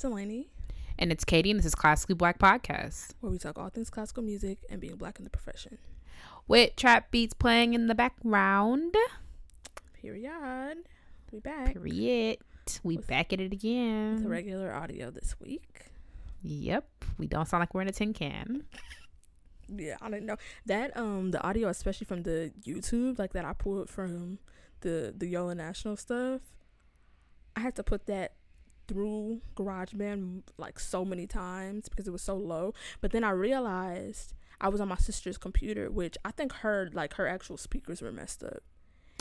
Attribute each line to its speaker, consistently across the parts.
Speaker 1: Delaney,
Speaker 2: And it's Katie, and this is Classically Black Podcast.
Speaker 1: where we talk all things classical music and being black in the profession.
Speaker 2: With trap beats playing in the background.
Speaker 1: Period. We back
Speaker 2: Period. We
Speaker 1: With-
Speaker 2: back at it again.
Speaker 1: the regular audio this week.
Speaker 2: Yep. We don't sound like we're in a tin can.
Speaker 1: Yeah, I didn't know that. Um, the audio, especially from the YouTube, like that I pulled from the the Yola National stuff. I had to put that through GarageBand like so many times because it was so low. But then I realized I was on my sister's computer, which I think her like her actual speakers were messed up.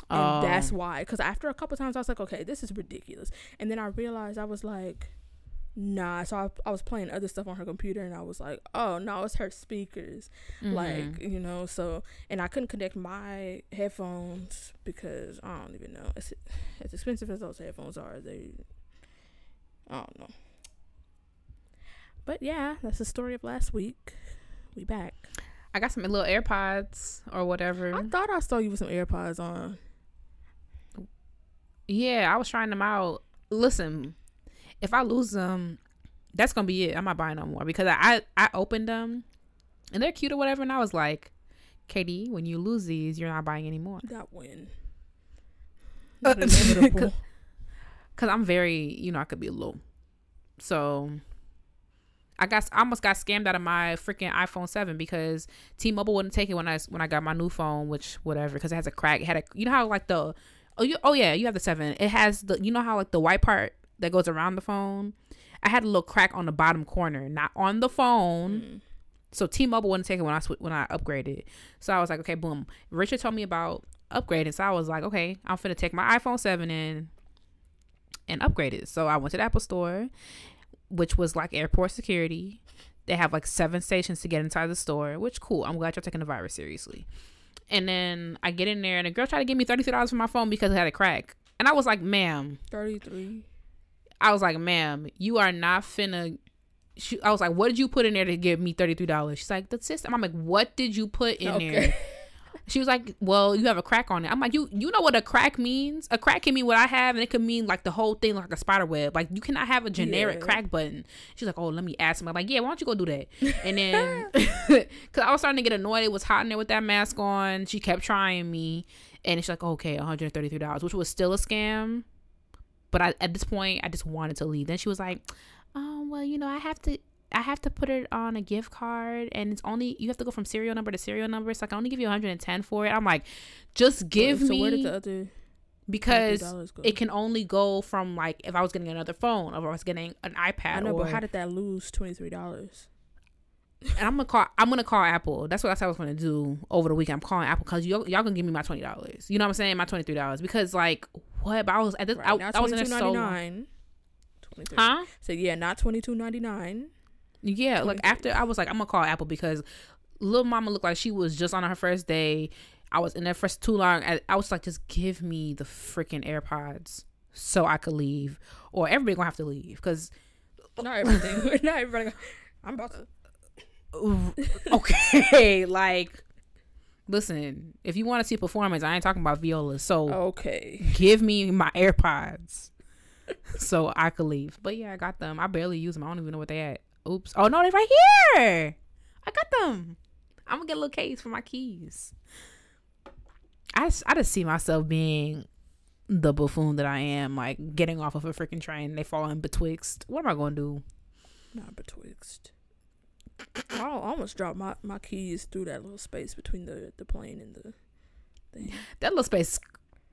Speaker 1: and
Speaker 2: Oh.
Speaker 1: that's why because after a couple times i was like okay this is ridiculous and then i realized i was like nah so I, I was playing other stuff on her computer and i was like oh no it's her speakers
Speaker 2: Mhm.
Speaker 1: like you know so and i couldn't connect my headphones because i don't even know as, as expensive as those headphones are they i don't know but yeah that's the story of last week we back
Speaker 2: I got some little AirPods or whatever.
Speaker 1: i thought i saw you with some airpods on
Speaker 2: yeah, I was trying them out. Listen, if I lose them, that's gonna be it. I'm not buying no more because I I opened them and they're cute or whatever, and I was like, Katie, when you lose these, you're not buying anymore.
Speaker 1: that win
Speaker 2: Uh,
Speaker 1: Not inevitable.
Speaker 2: Cause I'm very, you know, I could be low. So I got I almost got scammed out of my freaking iPhone 7 because T-Mobile wouldn't take it when I when I got my new phone, which whatever, because it has a crack. It had a you know how like the oh you oh yeah you have the seven. It has the you know how like the white part that goes around the phone. I had a little crack on the bottom corner, not on the phone.
Speaker 1: Mm.
Speaker 2: So T-Mobile wouldn't take it when I sw- when I upgraded. So I was like, okay, boom. Richard told me about upgrading, so I was like, okay, I'm finna take my iPhone seven in and upgraded. So I went to the Apple Store, which was like airport security. They have like seven stations to get inside the store, which cool. I'm glad you're taking the virus seriously. And then I get in there, and a girl tried to give me thirty three dollars for my phone because it had a crack, and I was like, ma'am,
Speaker 1: 33
Speaker 2: I was like, ma'am, you are not finna. She, I was like, what did you put in there to give me thirty three dollars? She's like, the system. I'm like, what did you put in
Speaker 1: Okay.
Speaker 2: there? She was like, well, you have a crack on it. I'm like, you you know what a crack means? A crack can mean what I have, and it could mean like the whole thing, like a spider web. Like you cannot have a generic
Speaker 1: Yeah.
Speaker 2: crack button. She's like, oh, let me ask him. I'm like, yeah, why don't you go do that? And then, because I was starting to get annoyed, it was hot in there with that mask on. She kept trying me, and she's like, okay, 133 dollars, which was still a scam. But I, at this point, I just wanted to leave. Then she was like, "Oh, well, you know, I have to, I have to put it on a gift card, and it's only you have to go from serial number to serial number. So I can only give you 110 for it." I'm like, "Just give
Speaker 1: so
Speaker 2: me
Speaker 1: where did the other
Speaker 2: because it can only go from like if I was getting another phone or if I was getting an iPad.
Speaker 1: I know,
Speaker 2: or,
Speaker 1: but how did that lose twenty three dollars?
Speaker 2: and I'm gonna call. I'm gonna call Apple. That's what I I was gonna do over the weekend. I'm calling Apple because y'all, y'all gonna give me my twenty dollars. You know what I'm saying? My twenty three dollars because like what? But I was at this.
Speaker 1: Right
Speaker 2: I, I was in there so. Huh?
Speaker 1: So yeah, not twenty two ninety nine.
Speaker 2: Yeah, like
Speaker 1: mm-hmm.
Speaker 2: after I was like, I'm gonna call Apple because little mama looked like she was just on her first day. I was in there for too long. I, I was like, just give me the freaking AirPods so I could leave, or everybody gonna have to leave because
Speaker 1: Not everything. not everybody. I'm about to.
Speaker 2: okay, like listen, if you want to see performance, I ain't talking about violas. So
Speaker 1: Okay.
Speaker 2: give me my AirPods so I could leave. But yeah, I got them. I barely use them. I don't even know what they at. Oops. Oh no, they're right here. I got them. I'm gonna get a little case for my keys. I just, I just see myself being the buffoon that I am, like getting off of a freaking train. They fall in betwixt. What am I gonna do?
Speaker 1: Not betwixt. I al- almost dropped my, my keys through that little space between the, the plane and the thing.
Speaker 2: That little space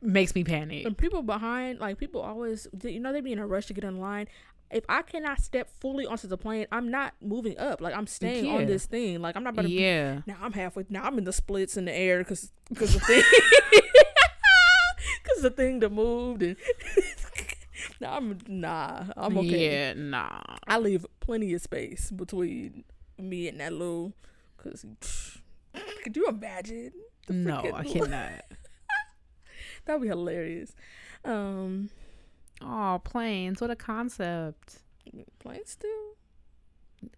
Speaker 2: makes me panic.
Speaker 1: And people behind, like people always, you know, they be in a rush to get in line. If I cannot step fully onto the plane, I'm not moving up. Like I'm staying
Speaker 2: Yeah.
Speaker 1: on this thing. Like I'm not about to.
Speaker 2: Yeah.
Speaker 1: Now I'm halfway. Now I'm in the splits in the air because because the thing because the thing that moved and. nah, I'm nah. I'm okay.
Speaker 2: Yeah, nah.
Speaker 1: I leave plenty of space between me and that little. Cause could you imagine? The
Speaker 2: No, I cannot.
Speaker 1: That'd be hilarious. Um,
Speaker 2: Oh, planes. What a concept.
Speaker 1: Planes still.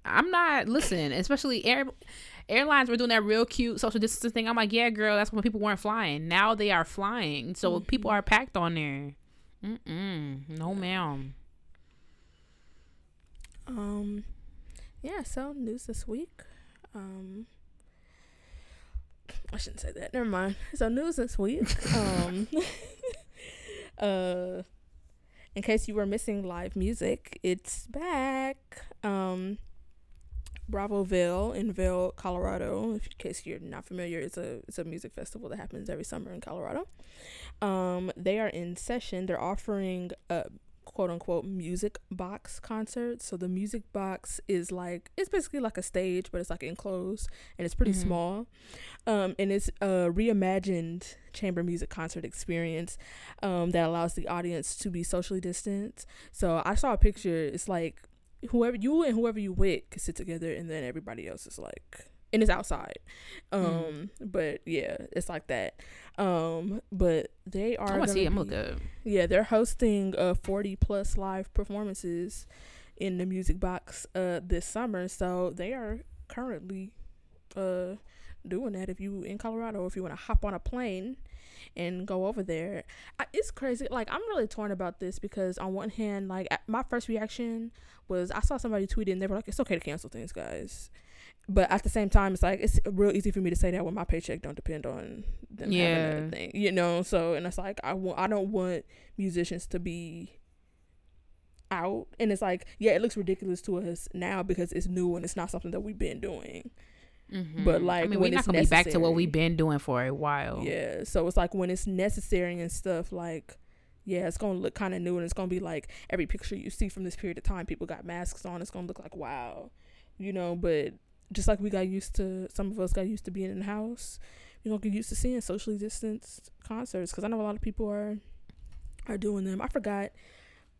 Speaker 2: I'm not listen, especially air airlines were doing that real cute social distancing thing. I'm like, yeah, girl, that's when people weren't flying. Now they are flying, so people are packed on there. Mm-mm, no, ma'am.
Speaker 1: Um, yeah, so news this week. Um, I shouldn't say that. Never mind. So news this week. um, uh, in case you were missing live music, it's back. Um, Bravo! Vail in Vail, Colorado. In case you're not familiar, it's a it's a music festival that happens every summer in Colorado. Um, they are in session. They're offering a quote unquote music box concert. So the music box is like it's basically like a stage, but it's like enclosed and it's pretty
Speaker 2: Mhm.
Speaker 1: small. Um, and it's a reimagined chamber music concert experience um, that allows the audience to be socially distant. So I saw a picture. It's like whoever you and whoever you with can sit together, and then everybody else is like, and it's outside. Um,
Speaker 2: Mm.
Speaker 1: but yeah, it's like that. Um, but they are.
Speaker 2: I want to see.
Speaker 1: be-
Speaker 2: look up.
Speaker 1: yeah, they're hosting uh 40 plus live performances in the Music Box uh this summer. So they are currently uh doing that if you in Colorado or if you want to hop on a plane and go over there. I, it's crazy. Like I'm really torn about this because on one hand like my first reaction was I saw somebody tweet and they were like it's okay to cancel things, guys. But at the same time, it's like it's real easy for me to say that when my paycheck don't depend on them having
Speaker 2: Yeah.
Speaker 1: that thing, you know. So and it's like I want I don't want musicians to be out, and it's like yeah, it looks ridiculous to us now because it's new and it's not something that we've been doing. But,
Speaker 2: Mhm.
Speaker 1: like,
Speaker 2: I mean,
Speaker 1: when
Speaker 2: we're not gonna be back to what we've been doing for a while.
Speaker 1: Yeah, so it's like when it's necessary and stuff, like yeah, it's gonna look kind of new, and it's gonna be like every picture you see from this period of time, people got masks on. It's gonna look like wow, you know. But just like we got used to, some of us got used to being in the house. We're gonna get used to seeing socially distanced concerts because I know a lot of people are are doing them. I forgot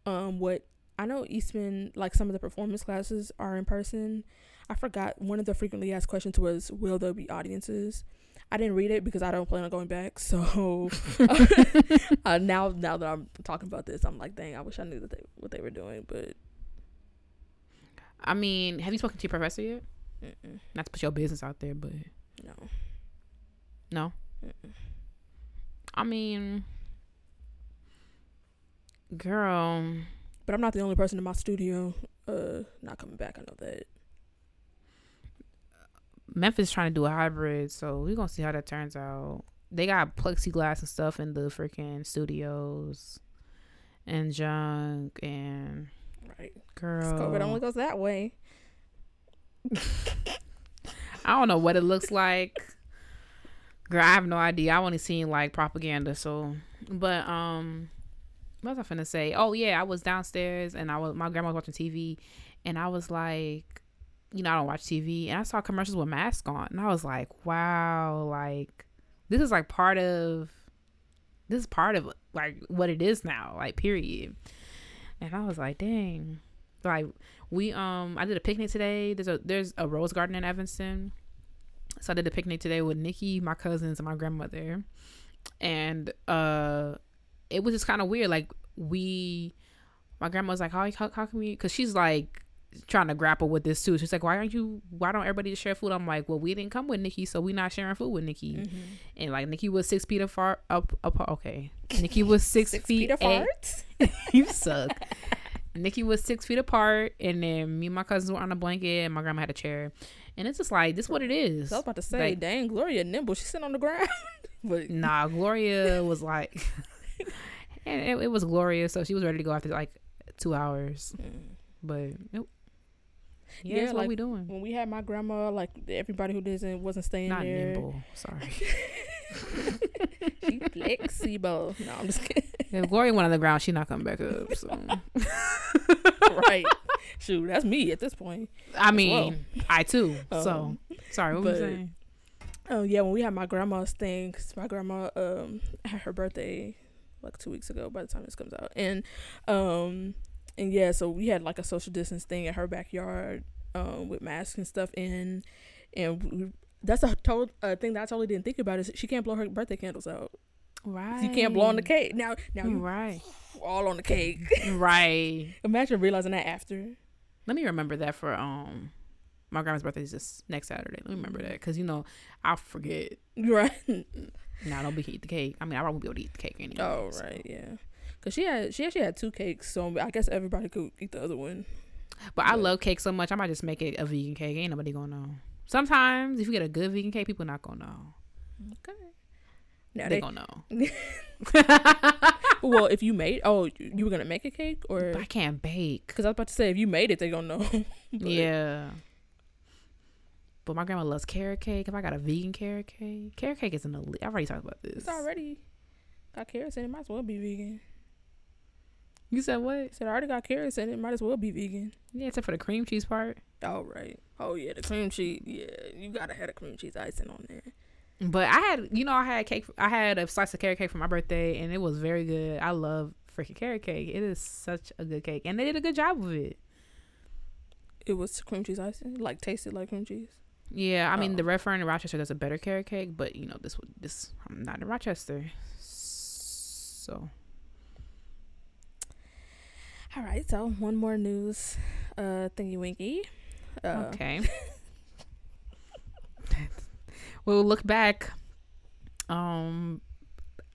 Speaker 1: um what I know Eastman like some of the performance classes are in person. I forgot one of the frequently asked questions was will there be audiences? I didn't read it because I don't plan on going back. So uh, now now that I'm talking about this, I'm like, dang, I wish I knew that they what they were doing, but
Speaker 2: I mean, have you spoken to your professor yet?
Speaker 1: Mm-mm,
Speaker 2: Not to put your business out there, but
Speaker 1: no.
Speaker 2: no.
Speaker 1: Mm-mm.
Speaker 2: I mean, girl,
Speaker 1: But I'm not the only person in my studio uh not coming back. I know that.
Speaker 2: Memphis trying to do a hybrid, so we're gonna see how that turns out. They got plexiglass and stuff in the freaking studios and junk and
Speaker 1: right
Speaker 2: girl.
Speaker 1: COVID only goes that way.
Speaker 2: I don't know what it looks like. Girl, I have no idea. I only seen like propaganda, so but um what was I finna say? Oh yeah, I was downstairs and I was my grandma was watching TV and I was like you know, I don't watch TV and I saw commercials with masks on and I was like, Wow, like this is like part of this is part of like what it is now, like period. And I was like, dang. Like we um I did a picnic today. There's a there's a rose garden in Evanston. So I did a picnic today with Nikki, my cousins, and my grandmother. And uh it was just kind of weird. Like we my grandma was like, How how, how can we because she's like trying to grapple with this too. She's like, Why aren't you why don't everybody just share food? I'm like, Well, we didn't come with Nikki, so we're not sharing food with Nikki.
Speaker 1: Mm-hmm.
Speaker 2: And like Nikki was six feet apart up apart okay. Nikki was six,
Speaker 1: Six
Speaker 2: feet,
Speaker 1: feet apart.
Speaker 2: you suck. Nikki was six feet apart, and then me and my cousins were on a blanket, and my grandma had a chair. And it's just like this, what it is.
Speaker 1: I was about to say,
Speaker 2: Like-
Speaker 1: dang, Gloria nimble. She's sitting on the ground. but
Speaker 2: Nah, Gloria was like, and it, it was Gloria, so she was ready to go after like two hours.
Speaker 1: mm.
Speaker 2: But it, yeah,
Speaker 1: Yeah,
Speaker 2: that's what
Speaker 1: like,
Speaker 2: we doing.
Speaker 1: when we had my grandma, like everybody who doesn't wasn't staying
Speaker 2: Not
Speaker 1: there.
Speaker 2: nimble. Sorry.
Speaker 1: She flexible. No, I'm just kidding.
Speaker 2: if Gloria went on the ground, she not coming back up. So
Speaker 1: right. Shoot, that's me at this point.
Speaker 2: I mean, I too. so
Speaker 1: Um,
Speaker 2: sorry. What were you saying?
Speaker 1: Oh yeah, when we had my grandma's thing, 'cause my grandma um had her birthday like two weeks ago. By the time this comes out, and um and yeah, so we had like a social distance thing in her backyard um with masks and stuff in, and we, that's a total uh, thing that I totally didn't think about is she can't blow her birthday candles out.
Speaker 2: Right.
Speaker 1: You can't blow on the cake now. Now you
Speaker 2: Right.
Speaker 1: all on the cake.
Speaker 2: right.
Speaker 1: Imagine realizing that after.
Speaker 2: Let me remember that for um my grandma's birthday is this next Saturday. Let me remember that because you know I'll forget.
Speaker 1: Right.
Speaker 2: Nah, don't be eat the cake. I mean, I won't be able to eat the cake anyway.
Speaker 1: Oh
Speaker 2: so.
Speaker 1: right, yeah. Cause she had she actually had two cakes, so I guess everybody could eat the other one.
Speaker 2: But I love cake so much. I might just make it a vegan cake. Ain't nobody gonna know. Sometimes if you get a good vegan cake, people not gonna know.
Speaker 1: Okay. Now
Speaker 2: they
Speaker 1: they,
Speaker 2: gonna know.
Speaker 1: well, if you made, oh, you were gonna make a cake, or
Speaker 2: I can't bake.
Speaker 1: because I was about to say, if you made it, they gonna know. But-
Speaker 2: Yeah. But my grandma loves carrot cake. If I got a vegan carrot cake, carrot cake is an elite. I've already talked about this.
Speaker 1: It's already got carrots in it. Might as well be vegan.
Speaker 2: You said what?
Speaker 1: I said I already got carrots in it. Might as well be vegan.
Speaker 2: Yeah, except for the cream cheese part.
Speaker 1: Oh right. Oh yeah, the cream cheese. Yeah, you gotta have the cream cheese icing on there.
Speaker 2: But I had, you know, I had cake. I had a slice of carrot cake for my birthday, and it was very good. I love freaking carrot cake. It is such a good cake, and they did a good job with it.
Speaker 1: It was cream cheese icing, like tasted like cream cheese.
Speaker 2: Yeah, I mean,
Speaker 1: Oh.
Speaker 2: the restaurant in Rochester does a better carrot cake, but you know, this would this I'm not in Rochester, so
Speaker 1: All right, so one more news, uh, thingy winky. Uh,
Speaker 2: okay. we'll look back. Um,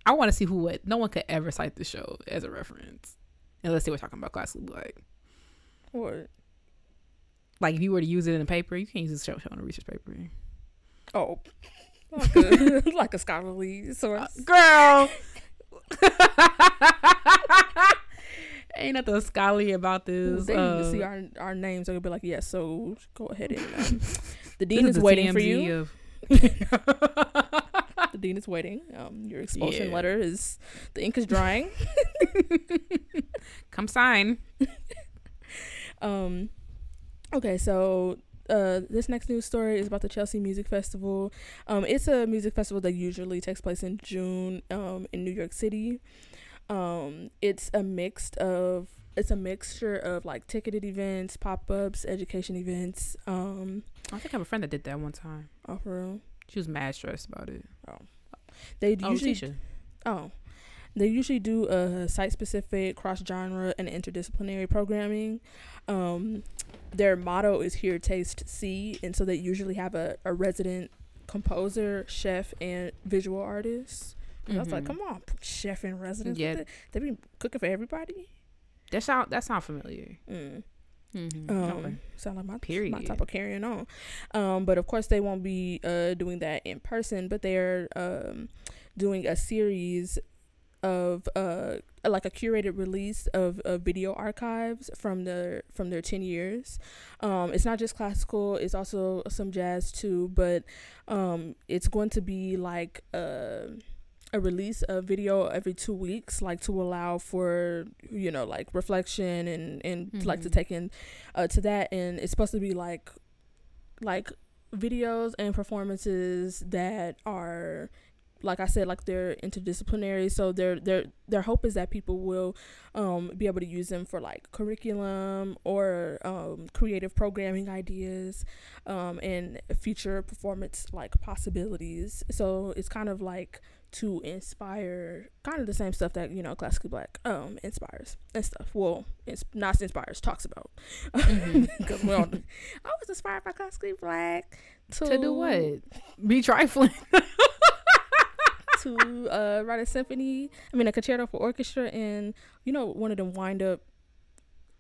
Speaker 2: I want to see who would. No one could ever cite the show as a reference, unless they were talking about classically black.
Speaker 1: What?
Speaker 2: Like if you were to use it in a paper, you can't use this show show in a research paper.
Speaker 1: Oh, like a, like a scholarly source.
Speaker 2: Girl. Ain't nothing scholarly about this.
Speaker 1: they
Speaker 2: uh,
Speaker 1: see our our names. They're gonna be like, yes. so go ahead and um, the dean is
Speaker 2: the
Speaker 1: waiting for you.
Speaker 2: of-
Speaker 1: The dean is waiting. Um, your expulsion
Speaker 2: Yeah.
Speaker 1: letter is the ink is drying.
Speaker 2: Come sign.
Speaker 1: Um, okay, so uh, this next news story is about the Chelsea Music Festival. Um, it's a music festival that usually takes place in June um, in New York City. Um, it's a mixed of it's a mixture of like ticketed events, pop ups, education events. Um,
Speaker 2: I think I have a friend that did that one time.
Speaker 1: oh, for real.
Speaker 2: She was mad stressed about it.
Speaker 1: Oh, They
Speaker 2: Oh,
Speaker 1: usually
Speaker 2: Tisha.
Speaker 1: Oh. They usually do a site specific, cross genre, and interdisciplinary programming. Um, their motto is Hear, Taste, See. And so they usually have a, a resident composer, chef, and visual artist. And I was like,
Speaker 2: Mhm.
Speaker 1: come on, chef and resident.
Speaker 2: Yeah.
Speaker 1: They be cooking for everybody.
Speaker 2: That sound that sound familiar.
Speaker 1: Mm.
Speaker 2: Mm-hmm.
Speaker 1: Um,
Speaker 2: okay.
Speaker 1: Sound like my my type of carrying on. Um, but of course they won't be uh doing that in person, but they're um doing a series of uh like a curated release of, of video archives from their from their 10 years um it's not just classical it's also some jazz too but um it's going to be like uh a release a video every two weeks like to allow for you know like reflection and and like to
Speaker 2: Mhm.
Speaker 1: take in uh to that and it's supposed to be like like videos and performances that are like I said, like they're interdisciplinary. So their their their hope is that people will um, be able to use them for like curriculum or um, creative programming ideas um, and future performance like possibilities. So it's kind of like to inspire kind of the same stuff that you know classically black um inspires and stuff well it's not inspires talks about because all i was inspired by classically black to,
Speaker 2: To do what? Be trifling.
Speaker 1: to uh, write a symphony. I mean, a concerto for orchestra, and you know, one of them wind up,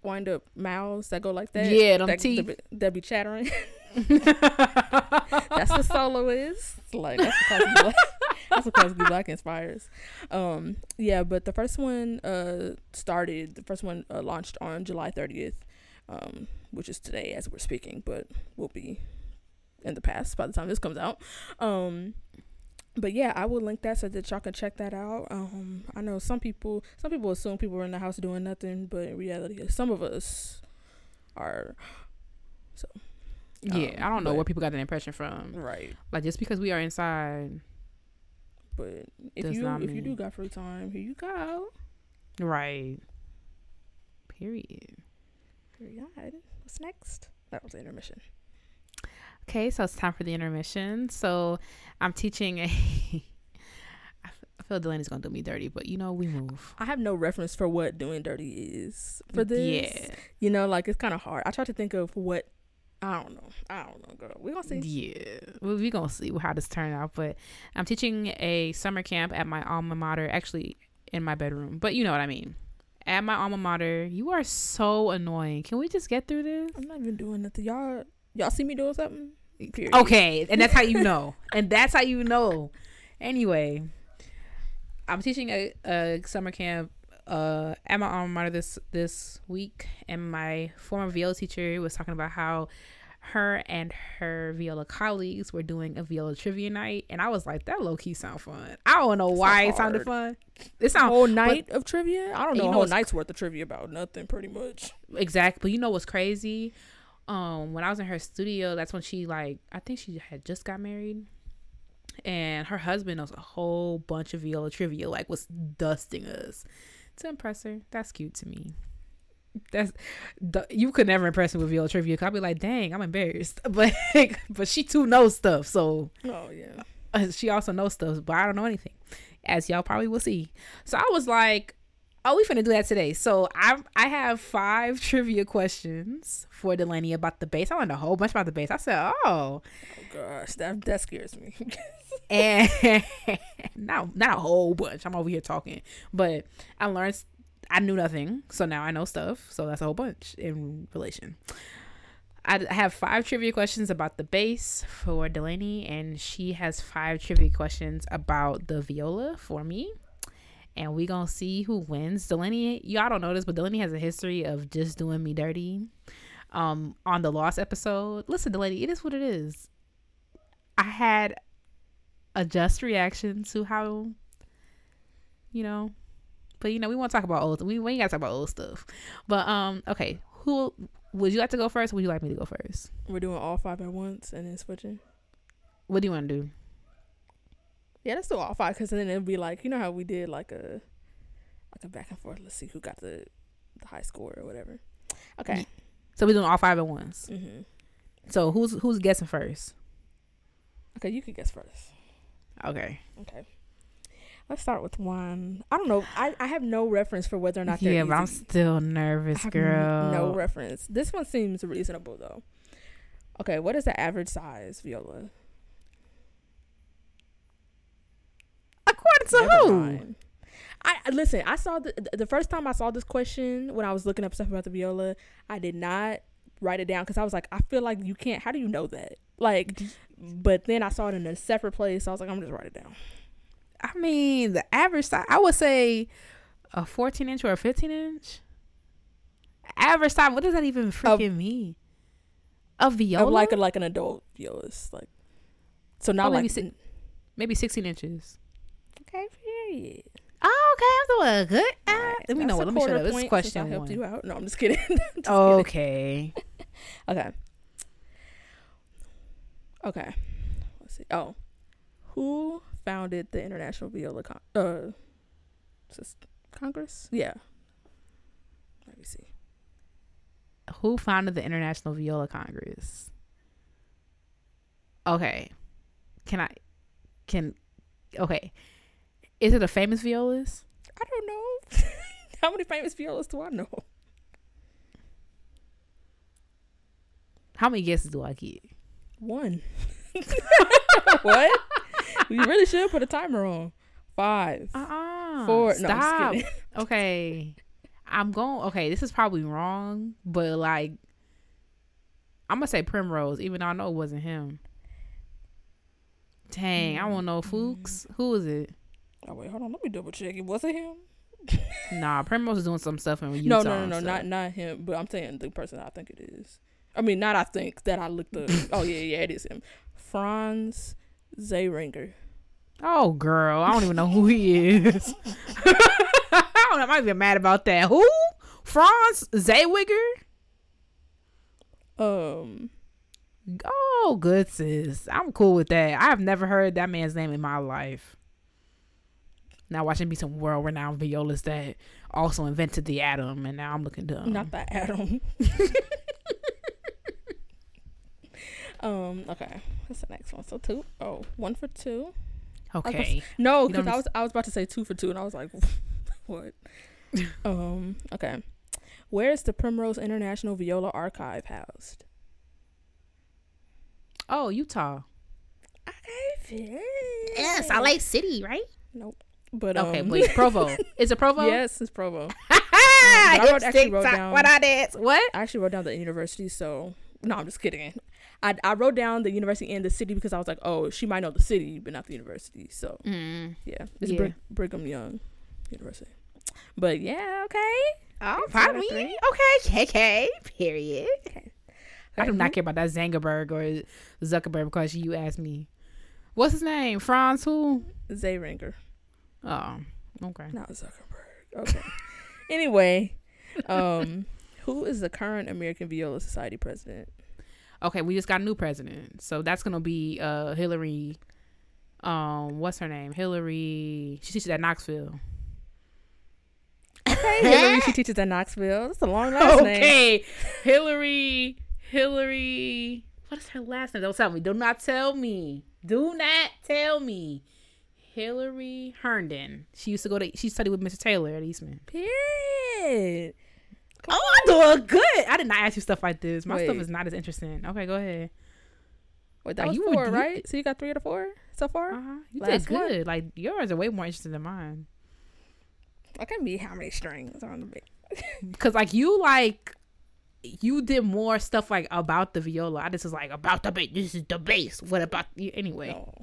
Speaker 1: wind up mouths that go like that.
Speaker 2: Yeah, them
Speaker 1: that,
Speaker 2: teeth.
Speaker 1: That, be- that be chattering. that's the soloist. Like that's the. That's what classic black inspires. Um, yeah, but the first one uh started. The first one uh, launched on July thirtieth, um, which is today as we're speaking, but will be in the past by the time this comes out. Um, but yeah, I will link that so that y'all can check that out. Um, I know some people, some people assume people are in the house doing nothing, but in reality, some of us are. So
Speaker 2: yeah,
Speaker 1: Um,
Speaker 2: I don't know
Speaker 1: but-
Speaker 2: where people got that impression from.
Speaker 1: right,
Speaker 2: Like just because we are inside,
Speaker 1: but if
Speaker 2: Does
Speaker 1: you
Speaker 2: not
Speaker 1: if you do got free time, here you go.
Speaker 2: right? Period.
Speaker 1: Period. What's next? That was the intermission.
Speaker 2: Okay, so it's time for the intermission. So I'm teaching a. I feel Delaney's gonna do me dirty, but you know we move.
Speaker 1: I have no reference for what doing dirty is for this.
Speaker 2: Yeah,
Speaker 1: You know, like it's kind of hard. I try to think of what. I don't know. I don't know, girl. We're gonna see.
Speaker 2: Yeah, well, we gonna see how this turn out. But I'm teaching a summer camp at my alma mater, actually in my bedroom. But you know what I mean. at my alma mater. You are so annoying. Can we just get through this?
Speaker 1: I'm not even doing nothing. Y'all, y'all see me doing something? Period.
Speaker 2: Okay, and that's how you know. and that's how you know. Anyway, I'm teaching a, a summer camp uh, at my alma mater this this week, and my former viola teacher was talking about how her and her viola colleagues were doing a viola trivia night, and I was like, that low key sound fun. I don't know why it sounded fun. It
Speaker 1: A whole night of trivia? I don't know
Speaker 2: you know
Speaker 1: whole night's worth of trivia about nothing, pretty much.
Speaker 2: exactly. But you know what's crazy? Um, when I was in her studio, that's when she like I think she had just got married, and her husband knows a whole bunch of viola trivia, like was dusting us to impress her. That's cute to me. That's the, you could never impress me with viola trivia. I'd be like, dang, I'm embarrassed. But but she too knows stuff, so
Speaker 1: Oh yeah.
Speaker 2: uh, she also knows stuff, but I don't know anything, as y'all probably will see. So I was like, "Oh, we finna do that today." So I I have five trivia questions for Delaney about the bass. I learned a whole bunch about the bass. I said, "Oh,"
Speaker 1: Oh gosh, that that scares me.
Speaker 2: and not not a whole bunch. I'm over here talking, but I learned. I knew nothing, so now I know stuff. So that's a whole bunch in relation. I I have five trivia questions about the bass for Delaney, and she has five trivia questions about the viola for me. And we gonna see who wins. Delaney, y'all don't know this, but Delaney has a history of just doing me dirty. Um, on the lost episode, listen, Delaney, it is what it is. I had a just reaction to how, you know, but you know, we want to talk about old. We, we ain't got to talk about old stuff. But um, okay, who would you like to go first? Would you like me to go first?
Speaker 1: We're doing all five at once and then switching.
Speaker 2: What do you want to do?
Speaker 1: Yeah, let's do all five because then it'll be like you know how we did like a like a back and forth. Let's see who got the the high score or whatever. Okay.
Speaker 2: So we're doing all five at once.
Speaker 1: hmm
Speaker 2: So who's who's guessing first?
Speaker 1: Okay, you could guess first.
Speaker 2: Okay.
Speaker 1: Okay. Let's start with one. I don't know. I, I have no reference for whether or not they're
Speaker 2: Yeah, but I'm still nervous, girl.
Speaker 1: No reference. This one seems reasonable though. Okay, what is the average size viola?
Speaker 2: According to
Speaker 1: Never
Speaker 2: who?
Speaker 1: mind. I listen. I saw the the first time I saw this question when I was looking up stuff about the viola. I did not write it down because I was like, I feel like you can't. How do you know that? Like, but then I saw it in a separate place. So I was like, I'm just write it down.
Speaker 2: I mean, the average size. I would say a 14 inch or a 15 inch. Average size. What does that even freaking mean? A viola,
Speaker 1: like a, like an adult violist, like. So not
Speaker 2: Oh, maybe
Speaker 1: like
Speaker 2: si- maybe 16 inches.
Speaker 1: Okay, period.
Speaker 2: Oh, okay. I'm doing good. Ah,
Speaker 1: Alright,
Speaker 2: let me
Speaker 1: that's
Speaker 2: know what. Let me
Speaker 1: quarter
Speaker 2: up. This is question
Speaker 1: I helped
Speaker 2: one.
Speaker 1: you out. No, I'm just kidding. Just kidding.
Speaker 2: Okay.
Speaker 1: Okay. Okay. Let's see. Oh, who founded the International Viola Con- uh Congress? Yeah. Let me see.
Speaker 2: Who founded the International Viola Congress? Okay. Can I? Can? Okay. Is it a famous violist?
Speaker 1: I don't know. How many famous violists do I know?
Speaker 2: How many guesses do I get?
Speaker 1: One. what? we really should put a timer on. Five.
Speaker 2: Uh-uh.
Speaker 1: Four. No, I'm
Speaker 2: Stop. okay. I'm going. Okay, this is probably wrong, but like, I'm gonna say Primrose, even though I know it wasn't him. Dang, I don't know. Fuchs. Mm-hmm. Who is it?
Speaker 1: Oh wait, hold on. Let me double check. It was it him?
Speaker 2: Nah, Primrose is doing some stuff in Utah.
Speaker 1: No, no, no, no,
Speaker 2: stuff.
Speaker 1: not not him. But I'm saying the person I think it is. I mean, not I think that I looked up. oh yeah, yeah, it is him. Franz Zeyringer.
Speaker 2: Oh, girl, I don't even know who he is. I don't know. I might be mad about that. Who? Franz Zaywiger?
Speaker 1: Um,
Speaker 2: Oh, good sis. I'm cool with that. I've never heard that man's name in my life. Now watching be some world renowned violists that also invented the atom, and now I'm looking dumb.
Speaker 1: not the atom. um. Okay. What's the next one? So two. Oh, one for two.
Speaker 2: okay.
Speaker 1: No, because I was I was about to say two for two, and I was like, what? um. Okay. Where is the Primrose International Viola Archive housed?
Speaker 2: Oh, Utah.
Speaker 1: Okay.
Speaker 2: Yeah, Salt Lake City, right?
Speaker 1: But
Speaker 2: Okay,
Speaker 1: um,
Speaker 2: wait, Provo. Is it Provo?
Speaker 1: yes, it's Provo. I wrote- actually wrote down-
Speaker 2: what I did. What?
Speaker 1: I actually wrote down the university, so no, I'm just kidding. I I wrote down the university and the city because I was like, oh, she might know the city, but not the university. So
Speaker 2: Mm.
Speaker 1: yeah, it's
Speaker 2: Yeah.
Speaker 1: Brig- Brigham Young University. But yeah, okay.
Speaker 2: Oh,
Speaker 1: Okay,
Speaker 2: pardon me.
Speaker 1: three.
Speaker 2: Okay, KK. Period. I do not care about that Zangerberg or Zuckerberg because you asked me. What's his name? Franz who?
Speaker 1: Zeyringer,
Speaker 2: Oh, okay.
Speaker 1: not Zuckerberg. Okay. anyway, um, who is the current American Viola Society president?
Speaker 2: Okay, we just got a new president. So that's gonna be uh Hillary um what's her name? Hillary she teaches at Knoxville.
Speaker 1: Okay, Hillary. She teaches at Knoxville. That's a long last name.
Speaker 2: Okay. Hillary Hillary what is her last name? Don't tell me. Do not tell me. Do not tell me. Hillary Herndon. She used to go to she studied with Mr. Taylor at Eastman.
Speaker 1: Period.
Speaker 2: Oh, I'm doing good. I did not ask you stuff like this. My stuff is not as interesting. Okay, go ahead.
Speaker 1: Wait, that was
Speaker 2: you
Speaker 1: four, right? So you got three out of four so far.
Speaker 2: Uh-huh. You
Speaker 1: Last
Speaker 2: did
Speaker 1: one.
Speaker 2: good. Like yours are way more interesting than mine.
Speaker 1: I can be how many strings on the bass.
Speaker 2: Cause like you like you did more stuff like about the viola. I just was like about the bass. This is the bass. What about you? Anyway,
Speaker 1: No.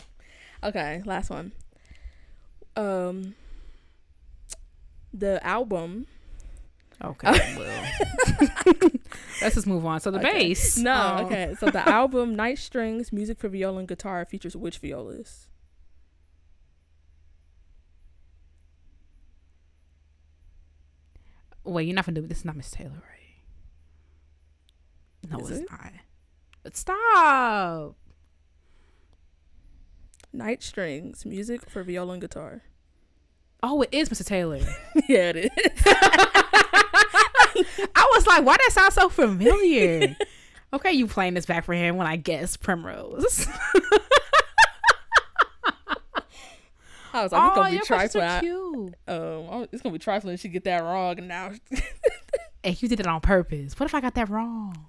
Speaker 1: Okay, last one. Um, the album.
Speaker 2: okay. well, let's just move on. So the
Speaker 1: Okay.
Speaker 2: bass.
Speaker 1: No,
Speaker 2: um,
Speaker 1: okay. So the album Night Strings, Music for Viola and Guitar features which violas?
Speaker 2: Wait, you're not gonna do this. Is not Miss Taylor, right? No,
Speaker 1: Is
Speaker 2: it's
Speaker 1: it?
Speaker 2: not. Stop.
Speaker 1: Night Strings, Music for Viola and Guitar.
Speaker 2: Oh, it is Mr. Taylor.
Speaker 1: yeah, it is.
Speaker 2: I was like, why that sound so familiar? okay, you playing this back for him when I guess Primrose.
Speaker 1: I was like, it's gonna be trifling.
Speaker 2: are
Speaker 1: I-
Speaker 2: cute.
Speaker 1: Um, it's gonna be trifling if she get that wrong, and now.
Speaker 2: And you did it on purpose. What if I got that wrong?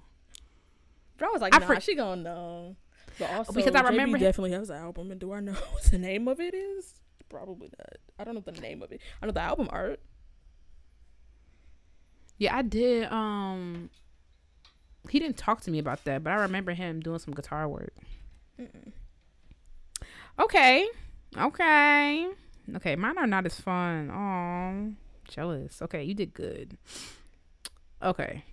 Speaker 1: But I was like,
Speaker 2: I
Speaker 1: nah,
Speaker 2: for-
Speaker 1: she gonna know. But also,
Speaker 2: Because I
Speaker 1: JB
Speaker 2: remember-
Speaker 1: definitely has an album, and do I know what the name of it is? Probably not. I don't know the name of it. I know the album art.
Speaker 2: Yeah, I did. Um, he didn't talk to me about that, but I remember him doing some guitar work. Okay, okay, okay. Mine are not as fun. Oh, jealous. Okay, you did good. Okay,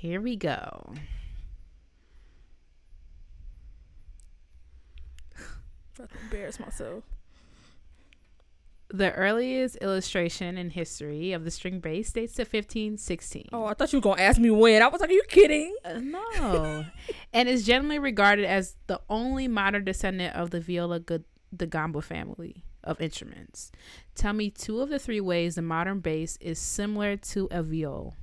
Speaker 2: here we go.
Speaker 1: I embarrass myself.
Speaker 2: The earliest illustration in history of the string bass dates to 1516.
Speaker 1: Oh, I thought you were gonna ask me when. I was like, are you kidding?
Speaker 2: Uh, no. and is generally regarded as the only modern descendant of the viola da gamba family of instruments. Tell me two of the three ways the modern bass is similar to a viol.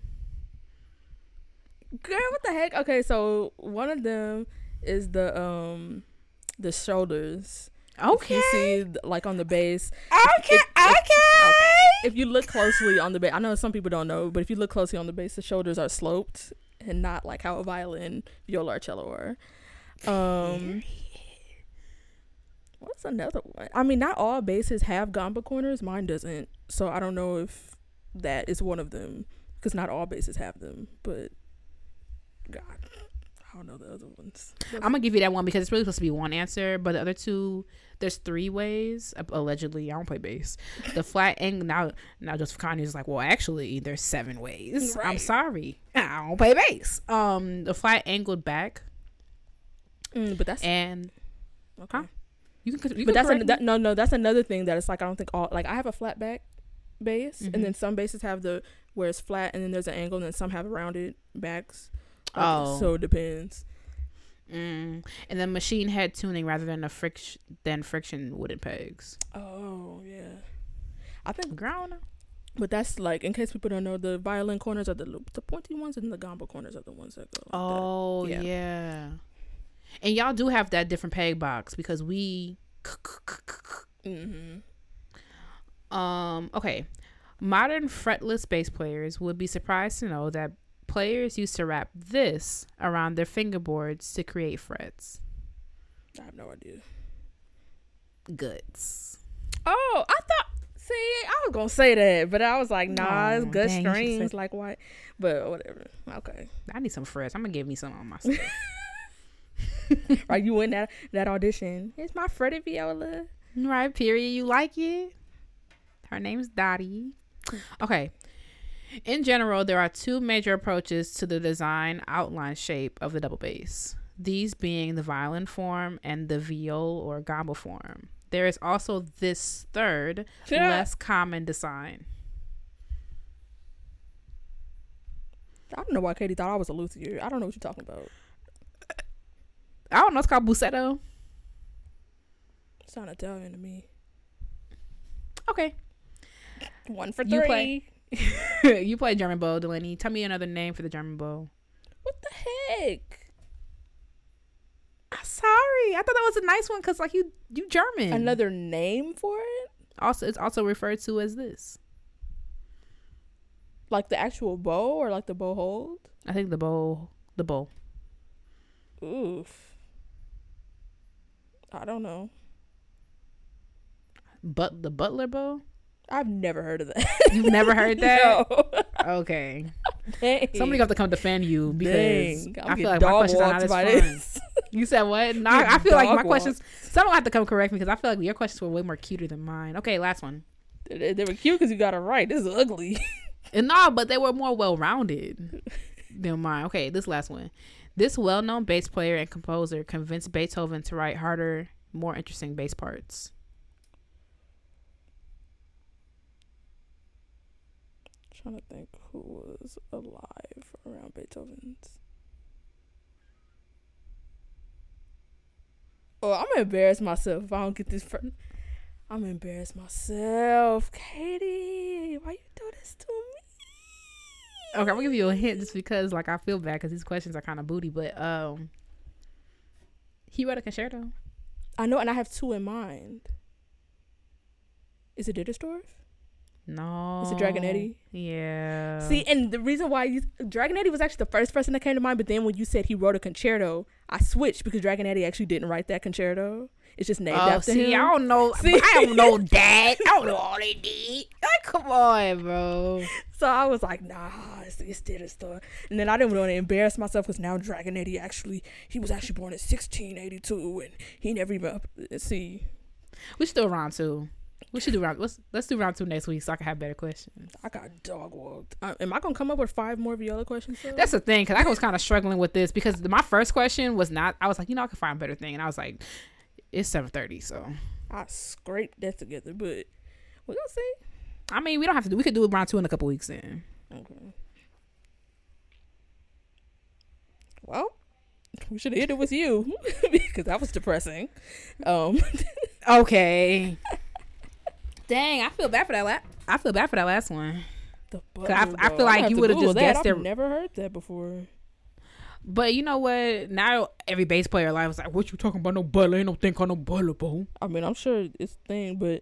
Speaker 1: Girl, what the heck? Okay, so one of them is the um the shoulders. If you see like on the bass.
Speaker 2: Okay.
Speaker 1: If- if-
Speaker 2: okay.
Speaker 1: If you look closely on the bass, I know some people don't know, but if you look closely on the bass, the shoulders are sloped and not like how a violin, viola, or cello are. Um, what's another one? I mean, not all basses have gamba corners. Mine doesn't, so I don't know if that is one of them because not all basses have them. But God, I don't know the other ones.
Speaker 2: I'm gonna give you that one because it's really supposed to be one answer, but the other two, there's three ways. Allegedly, I don't play bass. The flat angle now, now Joseph Conyers is like, well, actually, there's seven ways. I'm sorry, I don't play bass. Um, the flat angled back,
Speaker 1: Mm, but that's
Speaker 2: and
Speaker 1: okay.
Speaker 2: huh? you can, you
Speaker 1: but that's an, that, no, no. That's another thing that it's like I don't think all like I have a flat back bass,
Speaker 2: Mhm.
Speaker 1: and then some basses have the where it's flat, and then there's an angle, and then some have rounded backs.
Speaker 2: Oh.
Speaker 1: so it depends.
Speaker 2: Mm. and then machine head tuning rather than a friction than friction wooden pegs.
Speaker 1: Oh yeah, I think.
Speaker 2: Ground.
Speaker 1: But that's like in case people don't know, the violin corners are the lo- the pointy ones, and the gamba corners are the ones that go. like that.
Speaker 2: Oh
Speaker 1: Yeah.
Speaker 2: yeah. And y'all do have that different peg box because we
Speaker 1: Mm-hmm.
Speaker 2: Um, okay. Modern fretless bass players would be surprised to know that players used to wrap this around their fingerboards to create frets.
Speaker 1: I have no idea.
Speaker 2: Goods.
Speaker 1: Oh, I thought See, I was gonna say that, but I was like, nah, it's good
Speaker 2: dang,
Speaker 1: strings, like what? But whatever. Okay.
Speaker 2: I need some frets. I'm gonna give me some on my
Speaker 1: right, you in that that audition. It's my Freddie Viola.
Speaker 2: right, period. You like it? Her name's Dottie. Okay. In general, there are two major approaches to the design outline shape of the double bass. These being the violin form and the viol or gamba form. There is also this third,
Speaker 1: Yeah.
Speaker 2: less common design.
Speaker 1: I don't know why Katie thought I was a luthier. I don't know what you're talking about.
Speaker 2: I don't know. It's called busetto.
Speaker 1: Sound Italian to me.
Speaker 2: Okay.
Speaker 1: One for
Speaker 2: You
Speaker 1: three.
Speaker 2: play- you play German bow, Delaney. Tell me another name for the German bow.
Speaker 1: What the heck?
Speaker 2: I'm sorry. I thought that was a nice one because like you you German.
Speaker 1: Another name for it?
Speaker 2: also it's also referred to as this.
Speaker 1: Like the actual bow or like the bow hold?
Speaker 2: I think the bow the bow.
Speaker 1: Oof. I don't know.
Speaker 2: But the butler bow?
Speaker 1: I've never heard of that.
Speaker 2: You've never heard that?
Speaker 1: No.
Speaker 2: Okay.
Speaker 1: Dang.
Speaker 2: Somebody got to come defend you because
Speaker 1: Dang.
Speaker 2: I feel like my questions are not as fun. You said what? No,
Speaker 1: Getting
Speaker 2: I feel like my
Speaker 1: dog
Speaker 2: questions someone have to come correct me because I feel like your questions were way more cuter than mine. Okay, last one.
Speaker 1: They, they were cute because you got it right. This is ugly.
Speaker 2: And no, but they were more well rounded than mine. Okay, this last one. This well known bass player and composer convinced Beethoven to write harder, more interesting bass parts.
Speaker 1: Trying to think who was alive around Beethoven's. Oh, I'm gonna embarrass myself if I don't get this. I'm gonna embarrass myself, Katie. Why you do this to me?
Speaker 2: Okay, I'm gonna give you a hint just because like I feel bad because these questions are kind of booty, but um, he wrote a concerto.
Speaker 1: I know, and I have two in mind. Is it Dittersdorf?
Speaker 2: No,
Speaker 1: Is it Dragonetti?
Speaker 2: Yeah.
Speaker 1: See, and the reason why you Dragonetti was actually the first person that came to mind, but then when you said he wrote a concerto, I switched because Dragonetti actually didn't write that concerto. It's just named
Speaker 2: Oh,
Speaker 1: after
Speaker 2: see,
Speaker 1: him.
Speaker 2: I don't know.
Speaker 1: See?
Speaker 2: I don't know that. I don't know all they did. Like, come on, bro.
Speaker 1: So I was like, nah, it's, it's Dittersdorf. And then I didn't want to embarrass myself because now Dragonetti actually, he was actually born in 1682 and he never even, see,
Speaker 2: We should do round two. We should do round. Let's let's do round two next week so I can have better questions.
Speaker 1: I got dog walked. Uh, am I going to come up with five more Viola questions? though?
Speaker 2: That's the thing because I was kind of struggling with this because my first question was not. I was like, you know, I can find a better thing, and I was like, it's seven thirty, so
Speaker 1: I scraped that together, but we're going to see.
Speaker 2: I mean, we don't have to do. We could do it round two in a couple weeks then.
Speaker 1: Okay. Well, we should have ended with you because that was depressing. Um,
Speaker 2: Okay. Dang, I feel bad for that. La- I feel bad for that last one.
Speaker 1: the
Speaker 2: I-
Speaker 1: butler,
Speaker 2: I feel like you would've just
Speaker 1: that.
Speaker 2: guessed
Speaker 1: I've
Speaker 2: it-
Speaker 1: Never heard that before.
Speaker 2: But you know what? Now every bass player alive was like, "What you talking about? No butler? Ain't no thing called no butler, bro."
Speaker 1: I mean, I'm sure it's a thing, but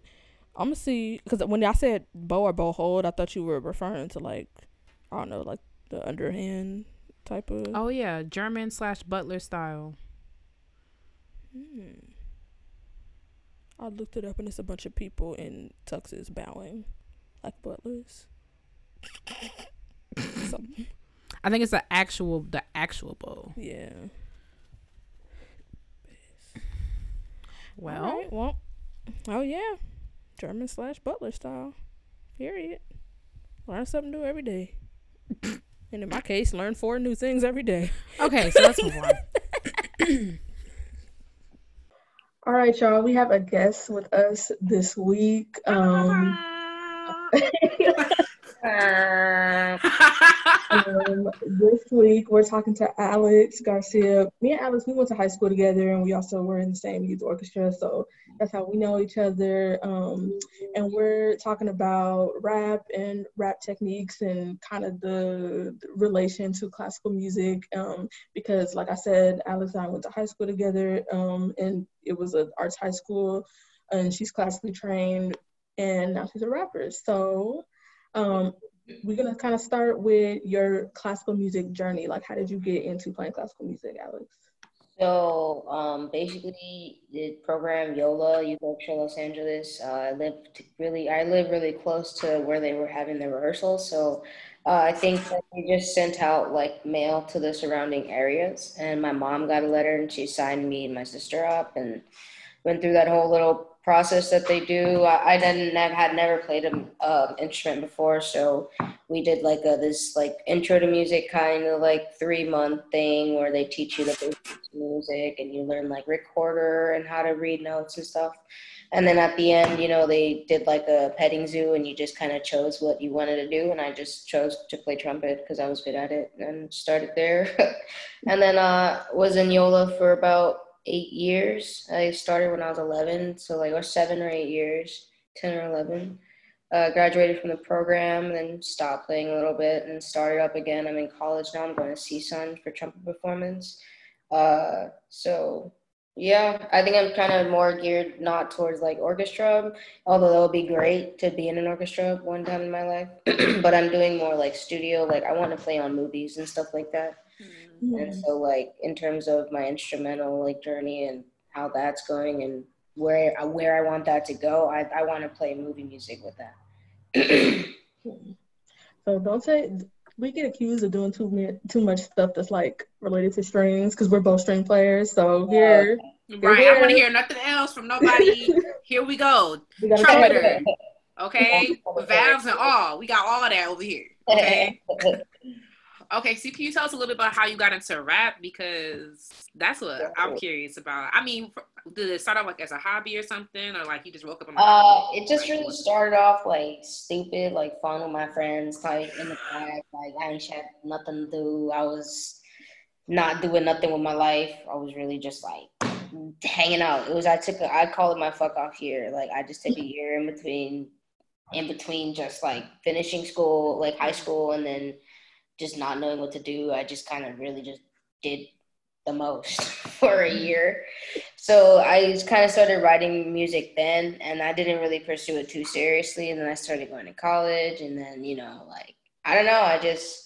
Speaker 1: I'm gonna see because when I said bow or bow hold, I thought you were referring to like I don't know, like the underhand type of.
Speaker 2: Oh yeah, German slash butler style.
Speaker 1: Hmm. I looked it up and it's a bunch of people in tuxes bowing like butlers. so,
Speaker 2: I think it's the actual the actual bow.
Speaker 1: yeah.
Speaker 2: Well,
Speaker 1: Alright, well, oh yeah, German slash Butler style. Period. Learn something new every day. and in my case, learn four new things every day.
Speaker 2: okay, so let's move on.
Speaker 3: All right, y'all. We have a guest with us this week. Um, um, this week we're talking to Alex Garcia. Me and Alex, we went to high school together, and we also were in the same youth orchestra. So that's how we know each other. Um, and we're talking about rap and rap techniques and kind of the relation to classical music. Um, because, like I said, Alex and I went to high school together, um, and it was an arts high school, and she's classically trained, and now she's a rapper. So. Um, we're gonna kind of start with your classical music journey. Like, how did you get into playing classical music, Alex?
Speaker 4: So um, basically, the program YOLA, Youth Orchestra Los Angeles. Uh, I lived really, I live really close to where they were having the rehearsals. So uh, I think they just sent out like mail to the surrounding areas, and my mom got a letter and she signed me and my sister up and went through that whole little process that they do. I, didn't have had never played an uh, instrument before, so we did like a this like intro to music kind of like three month thing where they teach you the basics music and you learn like recorder and how to read notes and stuff. And then at the end, you know, they did like a petting zoo and you just kind of chose what you wanted to do. And I just chose to play trumpet because I was good at it and started there. and then uh was in Yola for about eight years. I started when I was 11, so like or seven or eight years, 10 or 11. Uh, graduated from the program, then stopped playing a little bit and started up again. I'm in college now. I'm going to CSUN for trumpet performance. Uh, so yeah, I think I'm kind of more geared not towards like orchestra, although that would be great to be in an orchestra one time in my life. but I'm doing more like studio. Like I want to play on movies and stuff like that. Mm-hmm. And so, like in terms of my instrumental like journey and how that's going and where where I want that to go, I I want to play movie music with that.
Speaker 3: so don't say we get accused of doing too too much stuff that's like related to strings because we're both string players. So here,
Speaker 2: right, here. I want to hear nothing else from nobody. here we go, we trumpeter. Okay, valves and all. We got all of that over here. Okay. Okay, so can you tell us a little bit about how you got into rap? Because that's what I'm curious about. I mean, did it start off like as a hobby or something, or like you just woke up? And
Speaker 4: uh, it just really started off like stupid, like fun with my friends, like in the back. Like I ain't had nothing to do. I was not doing nothing with my life. I was really just like hanging out. It was I took a, I call it my fuck off year. Like I just took a year in between, in between just like finishing school, like high school, and then just not knowing what to do, I just kind of really just did the most for a year. So I just kind of started writing music then, and I didn't really pursue it too seriously. And then I started going to college, and then you know, like I don't know, I just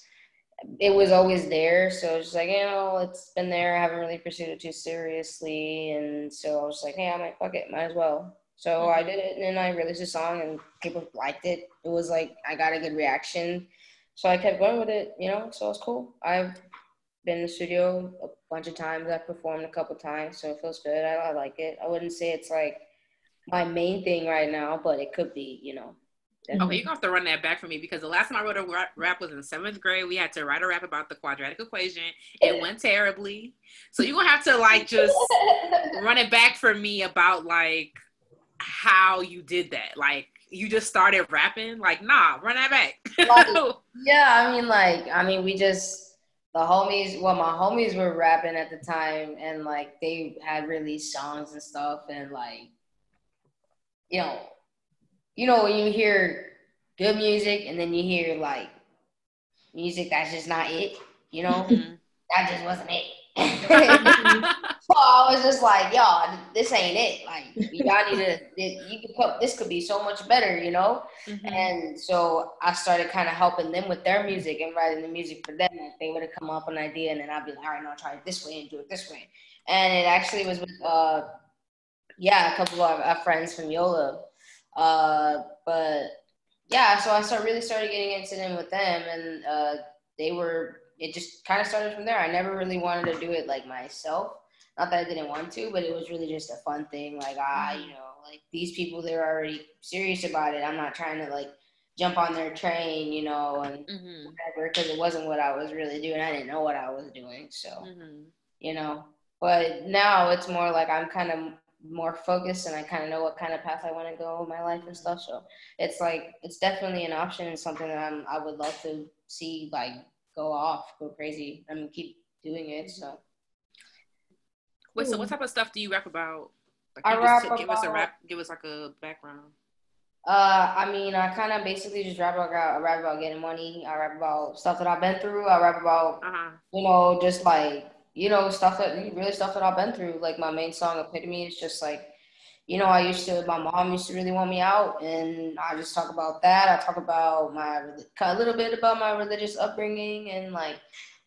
Speaker 4: it was always there. So it's like you know, it's been there. I haven't really pursued it too seriously, and so I was like, hey, I might fuck it, might as well. So mm-hmm. I did it, and then I released a song, and people liked it. It was like I got a good reaction so I kept going with it, you know, so it's cool. I've been in the studio a bunch of times. I've performed a couple times, so it feels good. I, I like it. I wouldn't say it's like my main thing right now, but it could be, you know.
Speaker 2: Oh, definitely. Okay, you're gonna have to run that back for me because the last time I wrote a rap was in seventh grade. We had to write a rap about the quadratic equation. It went terribly. So you're gonna have to like just run it back for me about like how you did that. Like you just started rapping? Like, nah, run that back.
Speaker 4: like, yeah, I mean, like, I mean, we just the homies. Well, my homies were rapping at the time, and like they had released songs and stuff, and like, you know, you know, when you hear good music, and then you hear like music that's just not it. You know, mm-hmm. that just wasn't it. so I was just like, y'all, this ain't it. Like, y'all need to, you could put, this could be so much better, you know? Mm-hmm. And so I started kind of helping them with their music and writing the music for them. Like, they would have come up with an idea and then I'd be like, all right, now try it this way and do it this way. And it actually was with, uh, yeah, a couple of our friends from Yola. Uh, but yeah, so I started really started getting into them with them and uh, they were it just kind of started from there. I never really wanted to do it like myself. Not that I didn't want to, but it was really just a fun thing. Like I, mm-hmm. you know, like these people, they're already serious about it. I'm not trying to like jump on their train, you know, and mm-hmm. whatever, because it wasn't what I was really doing. I didn't know what I was doing, so mm-hmm. you know. But now it's more like I'm kind of more focused and I kind of know what kind of path I want to go in my life and stuff. So it's like it's definitely an option and something that I'm I would love to see like go off, go crazy, and keep doing it. So.
Speaker 2: Wait, so what type of stuff do you rap about? Like, I rap about, give us a rap. Give us like a background.
Speaker 4: Uh, I mean, I kind of basically just rap about I rap about getting money. I rap about stuff that I've been through. I rap about uh-huh. you know just like you know stuff that really stuff that I've been through. Like my main song, Epitome, is just like you know, I used to, my mom used to really want me out, and I just talk about that. I talk about my, a little bit about my religious upbringing and like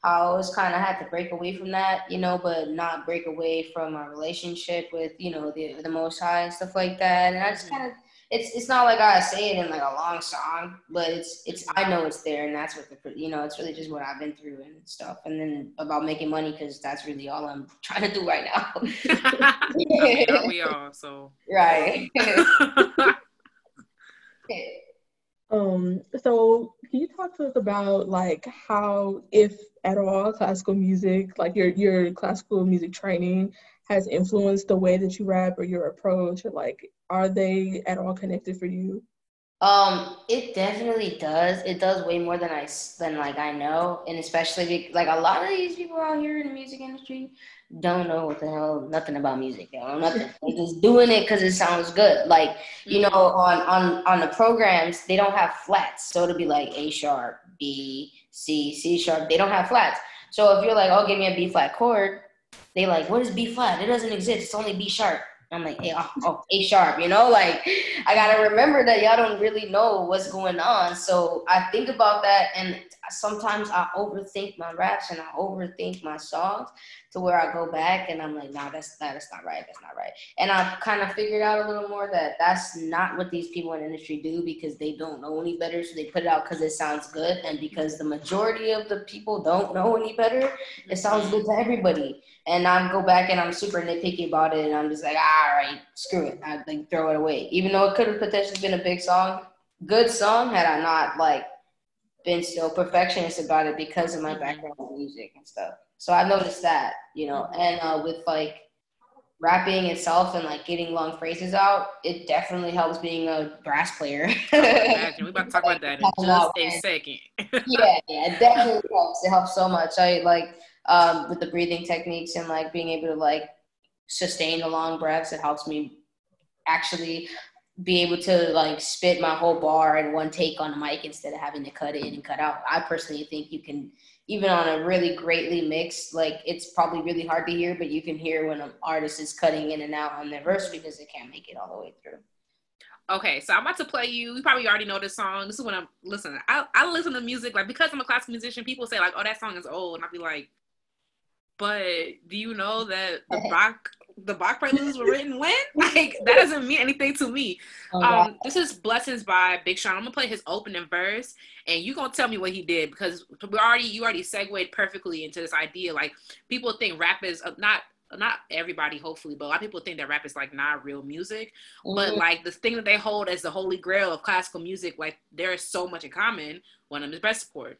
Speaker 4: I always kind of had to break away from that, you know, but not break away from my relationship with, you know, the the Most High and stuff like that. And I just mm-hmm. kind of, it's it's not like I say it in like a long song, but it's it's I know it's there, and that's what the you know, it's really just what I've been through and stuff. And then about making money because that's really all I'm trying to do right now.
Speaker 2: yeah, we are so
Speaker 4: right.
Speaker 3: Um, so can you talk to us about like how, if at all, classical music, like your your classical music training, has influenced the way that you rap or your approach, or like are they at all connected for you?
Speaker 4: Um, it definitely does. It does way more than I than like I know, and especially like a lot of these people out here in the music industry don't know what the hell nothing about music. They don't know nothing. They're just doing it because it sounds good. Like you know, on on on the programs, they don't have flats, so it'll be like A sharp, B, C, C sharp. They don't have flats. So if you're like, oh, give me a B flat chord, they like, what is B flat? It doesn't exist. It's only B sharp. I'm like, hey, oh, oh, A sharp, you know, like I gotta remember that y'all don't really know what's going on. So I think about that, and sometimes I overthink my raps and I overthink my songs to where I go back and I'm like, nah, that's that's not right, that's not right. And I've kind of figured out a little more that that's not what these people in the industry do because they don't know any better, so they put it out because it sounds good, and because the majority of the people don't know any better, it sounds good to everybody. And I go back and I'm super nitpicky about it, and I'm just like, all right, screw it, I like throw it away, even though it could have potentially been a big song, good song had I not like been so perfectionist about it because of my background in music and stuff. So I noticed that, you know, and uh, with like rapping itself and like getting long phrases out, it definitely helps being a brass player.
Speaker 2: We're about to talk about that in just a second.
Speaker 4: yeah, yeah, it definitely helps. It helps so much. I like um, with the breathing techniques and like being able to like sustain the long breaths. It helps me actually be able to like spit my whole bar in one take on the mic instead of having to cut in and cut out. I personally think you can even on a really greatly mixed, like it's probably really hard to hear, but you can hear when an artist is cutting in and out on their verse because they can't make it all the way through.
Speaker 2: Okay, so I'm about to play you. You probably already know this song. This is when I'm listening. I, I listen to music like because I'm a classical musician. People say like, "Oh, that song is old," and I'll be like, "But do you know that the Bach the Bach preludes were written when? Like that doesn't mean anything to me. Oh, um, this is Blessings by Big Sean. I'm gonna play his opening verse, and you gonna tell me what he did because we already you already segued perfectly into this idea. Like people think rap is uh, not not everybody hopefully but a lot of people think that rap is like not real music mm-hmm. but like the thing that they hold as the holy grail of classical music like there is so much in common one of them is breath support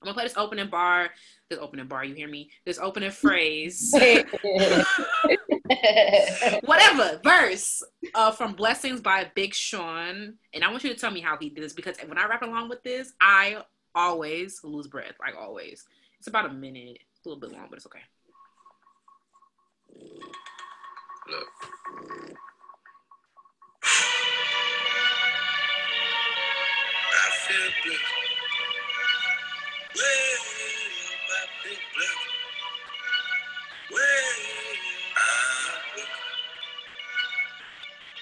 Speaker 2: I'm gonna play this opening bar, this opening bar, you hear me? This opening phrase, whatever verse uh, from Blessings by Big Sean, and I want you to tell me how he did this because when I rap along with this, I always lose breath, like always. It's about a minute, a little bit long, but it's okay. Look.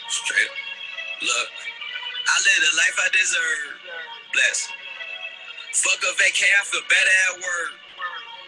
Speaker 2: Straight. Look, I live the life I deserve. Bless. Fuck a vacay, I feel better at work.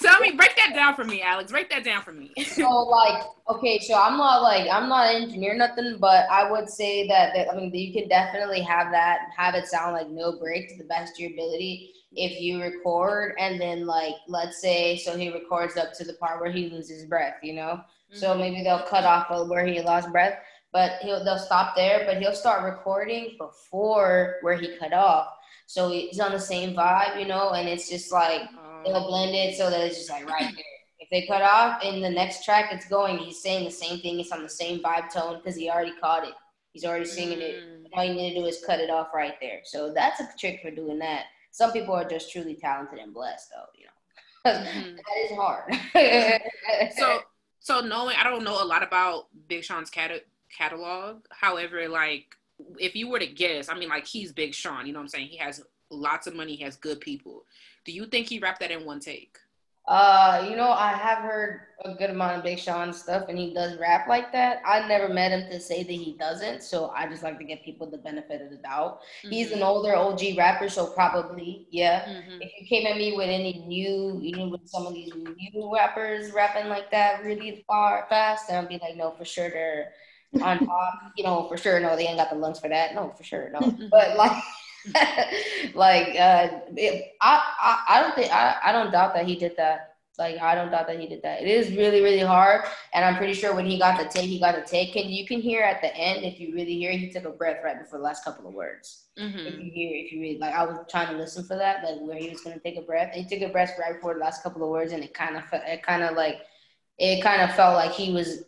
Speaker 2: Tell me, break that down for me, Alex. Break that down for me.
Speaker 4: so like, okay, so I'm not like I'm not an engineer, nothing, but I would say that, that I mean you can definitely have that, have it sound like no break to the best of your ability if you record and then like let's say so he records up to the part where he loses breath, you know. Mm-hmm. So maybe they'll cut off where he lost breath, but he'll they'll stop there, but he'll start recording before where he cut off. So he's on the same vibe, you know, and it's just like they'll blend it so that it's just like right there. If they cut off in the next track, it's going. He's saying the same thing. It's on the same vibe tone because he already caught it. He's already singing it. Mm. All you need to do is cut it off right there. So that's a trick for doing that. Some people are just truly talented and blessed, though. You know, mm-hmm. that is hard.
Speaker 2: so, so knowing I don't know a lot about Big Sean's cat- catalog. However, like if you were to guess, I mean, like he's Big Sean. You know what I'm saying? He has lots of money. He has good people. Do you think he rapped that in one take?
Speaker 4: Uh, you know, I have heard a good amount of Big Sean stuff, and he does rap like that. I never met him to say that he doesn't, so I just like to give people the benefit of the doubt. Mm-hmm. He's an older OG rapper, so probably, yeah. Mm-hmm. If you came at me with any new, you know, with some of these new rappers rapping like that really far fast, then I'd be like, no, for sure they're on top. you know, for sure, no, they ain't got the lungs for that. No, for sure, no. but like. like uh, it, I, I I don't think I, I don't doubt that he did that. Like I don't doubt that he did that. It is really really hard, and I'm pretty sure when he got the take, he got the take. And you can hear at the end if you really hear, he took a breath right before the last couple of words. Mm-hmm. If you hear, if you really like I was trying to listen for that, like where he was gonna take a breath. He took a breath right before the last couple of words, and it kind of it kind of like it kind of felt like he was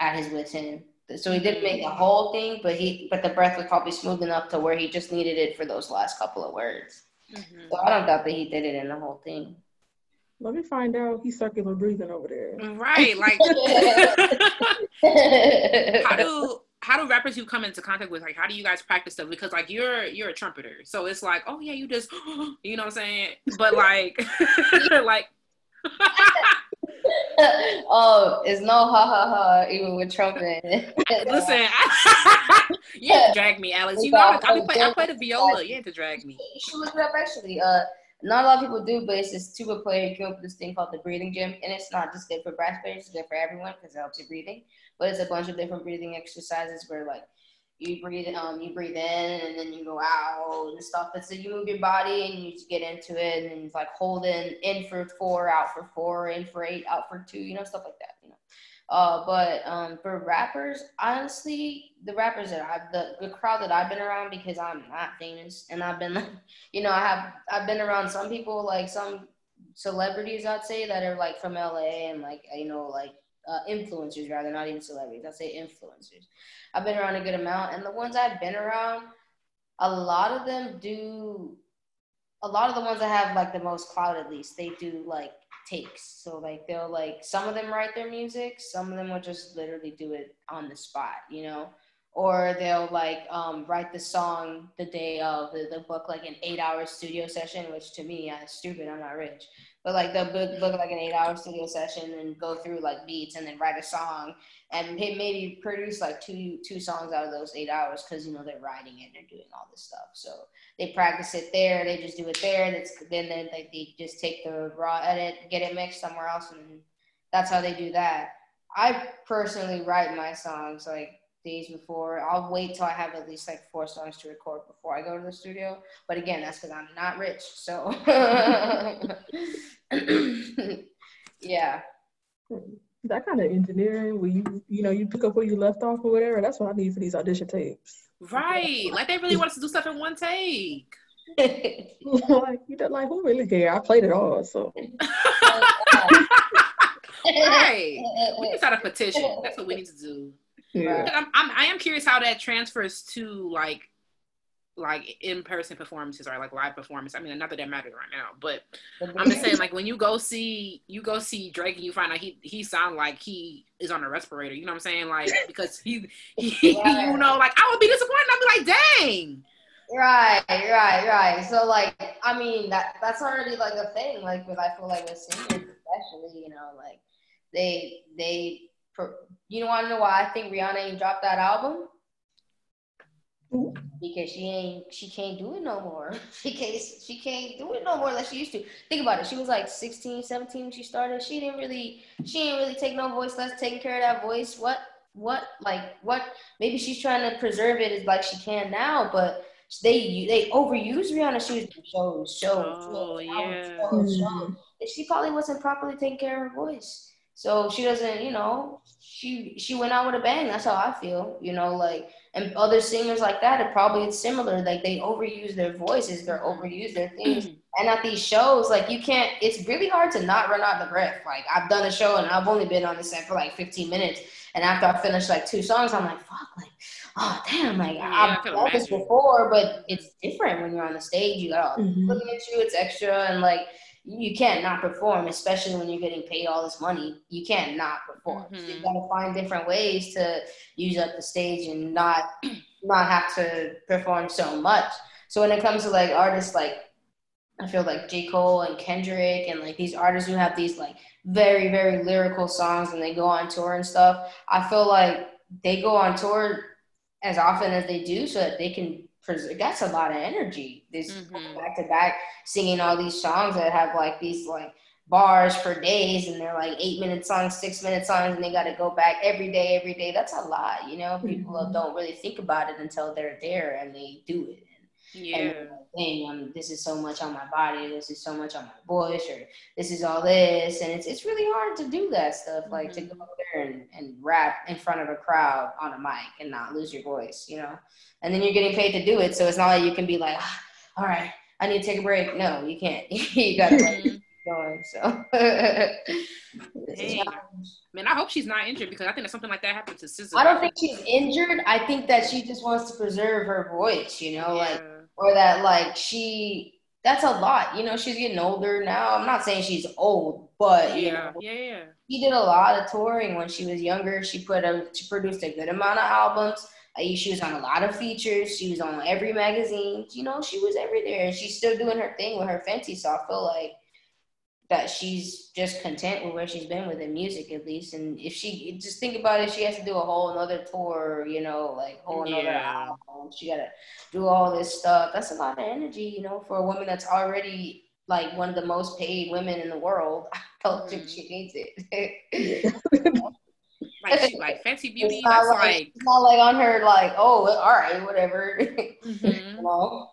Speaker 4: at his wits end. So he didn't make the whole thing, but he but the breath was probably smooth enough to where he just needed it for those last couple of words. Mm-hmm. So I don't doubt that he did it in the whole thing.
Speaker 3: Let me find out. He's circular breathing over there.
Speaker 2: Right. Like how do how do rappers you come into contact with like how do you guys practice stuff? Because like you're you're a trumpeter. So it's like, oh yeah, you just you know what I'm saying? But like like
Speaker 4: oh, it's no ha ha ha even with Trump in it.
Speaker 2: Listen, you have to drag me, Alex. You know, I, I, play, I play the viola. You have to drag me.
Speaker 4: You should look it up actually. Uh, not a lot of people do, but it's this tuba player came up with this thing called the breathing gym, and it's not just good for brass players; it's good for everyone because it helps your breathing. But it's a bunch of different breathing exercises where like you breathe um you breathe in and then you go out and stuff. But so you move your body and you just get into it and it's like holding in for four, out for four, in for eight, out for two, you know, stuff like that, you know. Uh, but um, for rappers, honestly, the rappers that I've the, the crowd that I've been around because I'm not famous and I've been like, you know, I have I've been around some people like some celebrities I'd say that are like from LA and like you know like uh, influencers rather, not even celebrities. I'd say influencers. I've been around a good amount, and the ones I've been around, a lot of them do. A lot of the ones that have like the most clout, at least, they do like takes. So like they'll like some of them write their music, some of them will just literally do it on the spot, you know or they'll like um, write the song the day of the, the book like an eight hour studio session which to me i'm stupid i'm not rich but like they'll book, book like an eight hour studio session and go through like beats and then write a song. And maybe produce like two two songs out of those eight hours because you know they're writing it they're doing all this stuff. So they practice it there they just do it there that's then they, they just take the raw edit get it mixed somewhere else and that's how they do that. I personally write my songs like days before. I'll wait till I have at least like four songs to record before I go to the studio. But again, that's because I'm not rich. So yeah.
Speaker 3: That kind of engineering where you you know you pick up where you left off or whatever. That's what I need for these audition tapes.
Speaker 2: Right. Like they really want us to do stuff in one take.
Speaker 3: like you know, like who really care? I played it all, so.
Speaker 2: right. We can start a petition. That's what we need to do. Yeah. I'm, I'm, I am curious how that transfers to like like in person performances or like live performance. I mean, not that that matters right now, but I'm just saying, like when you go see you go see Drake and you find out he he sound like he is on a respirator. You know what I'm saying? Like because he, he yeah. you know, like I would be disappointed. I'd be like, dang.
Speaker 4: Right, right, right. So like, I mean, that that's already like a thing. Like, with I feel like with singers, especially, you know, like they they you don't want to know why I think Rihanna ain't dropped that album? because she ain't she can't do it no more. she can't she can't do it no more like she used to. Think about it. She was like 16, 17 when she started. She didn't really she didn't really take no voice less taking care of that voice. What what like what maybe she's trying to preserve it as like she can now, but they they overuse Rihanna. She was shows, shows,
Speaker 2: Oh,
Speaker 4: shows,
Speaker 2: yeah.
Speaker 4: shows, shows.
Speaker 3: Mhm.
Speaker 4: And she probably wasn't properly taking care of her voice. So she doesn't, you know, she she went out with a bang. That's how I feel, you know, like and other singers like that, it probably it's similar. Like they overuse their voices, they're overuse their things. And at these shows, like you can't. It's really hard to not run out of breath. Like I've done a show and I've only been on the set for like 15 minutes, and after I finish like two songs, I'm like, fuck, like, oh damn, like
Speaker 2: Yeah,
Speaker 4: I've done this before, but it's different when you're on the stage. You got all
Speaker 3: Mhm.
Speaker 4: looking at you, it's extra, and like you can't not perform, especially when you're getting paid all this money. You can't not perform. So you
Speaker 2: Mhm.
Speaker 4: gotta find different ways to use up the stage and not not have to perform so much. So when it comes to like artists like I feel like J. Cole and Kendrick and like these artists who have these like very, very lyrical songs and they go on tour and stuff, I feel like they go on tour as often as they do so that they can that's a lot of energy. This
Speaker 2: Mhm.
Speaker 4: back to back singing all these songs that have like these like bars for days and they're like eight minute songs, six minute songs, and they got to go back every day, every day. That's a lot, you know. People
Speaker 3: Mhm.
Speaker 4: don't really think about it until they're there and they do it.
Speaker 2: Yeah.
Speaker 4: And dang, um, this is so much on my body, this is so much on my voice, or this is all this, and it's it's really hard to do that stuff, like to
Speaker 2: Mhm.
Speaker 4: go there and, and rap in front of a crowd on a mic and not lose your voice, you know. And then you're getting paid to do it, so it's not like you can be like, "Ah, all right, I need to take a break. No, you can't. you gotta like,
Speaker 2: Mhm.
Speaker 4: keep going. So, It's a
Speaker 2: Dang.
Speaker 4: challenge.
Speaker 2: Man, I hope she's not injured because I think that something like that happened to SZA.
Speaker 4: I don't think she's injured. I think that she just wants to preserve her voice, you know, like
Speaker 2: Yeah.
Speaker 4: Or that like she that's a lot. You know, she's getting older now. I'm not saying she's old, but you
Speaker 2: Yeah,
Speaker 4: know,
Speaker 2: yeah, yeah.
Speaker 4: she did a lot of touring when she was younger. She put a she produced a good amount of albums. She was on a lot of features. She was on every magazine. You know, she was everywhere, and she's still doing her thing with her Fenty. So I feel like that she's just content with where she's been with the music at least. And if she just think about it, she has to do a whole another tour. You know, like whole another
Speaker 2: Yeah.
Speaker 4: album. She gotta do all this stuff. That's a lot of energy, you know, for a woman that's already like one of the most paid women in the world. I don't think she needs it.
Speaker 2: Like, she, like Fenty Beauty,
Speaker 4: it's not
Speaker 2: that's
Speaker 4: like,
Speaker 2: like.
Speaker 4: it's not like on her like, oh, all right, whatever.
Speaker 2: Mhm.
Speaker 4: you know?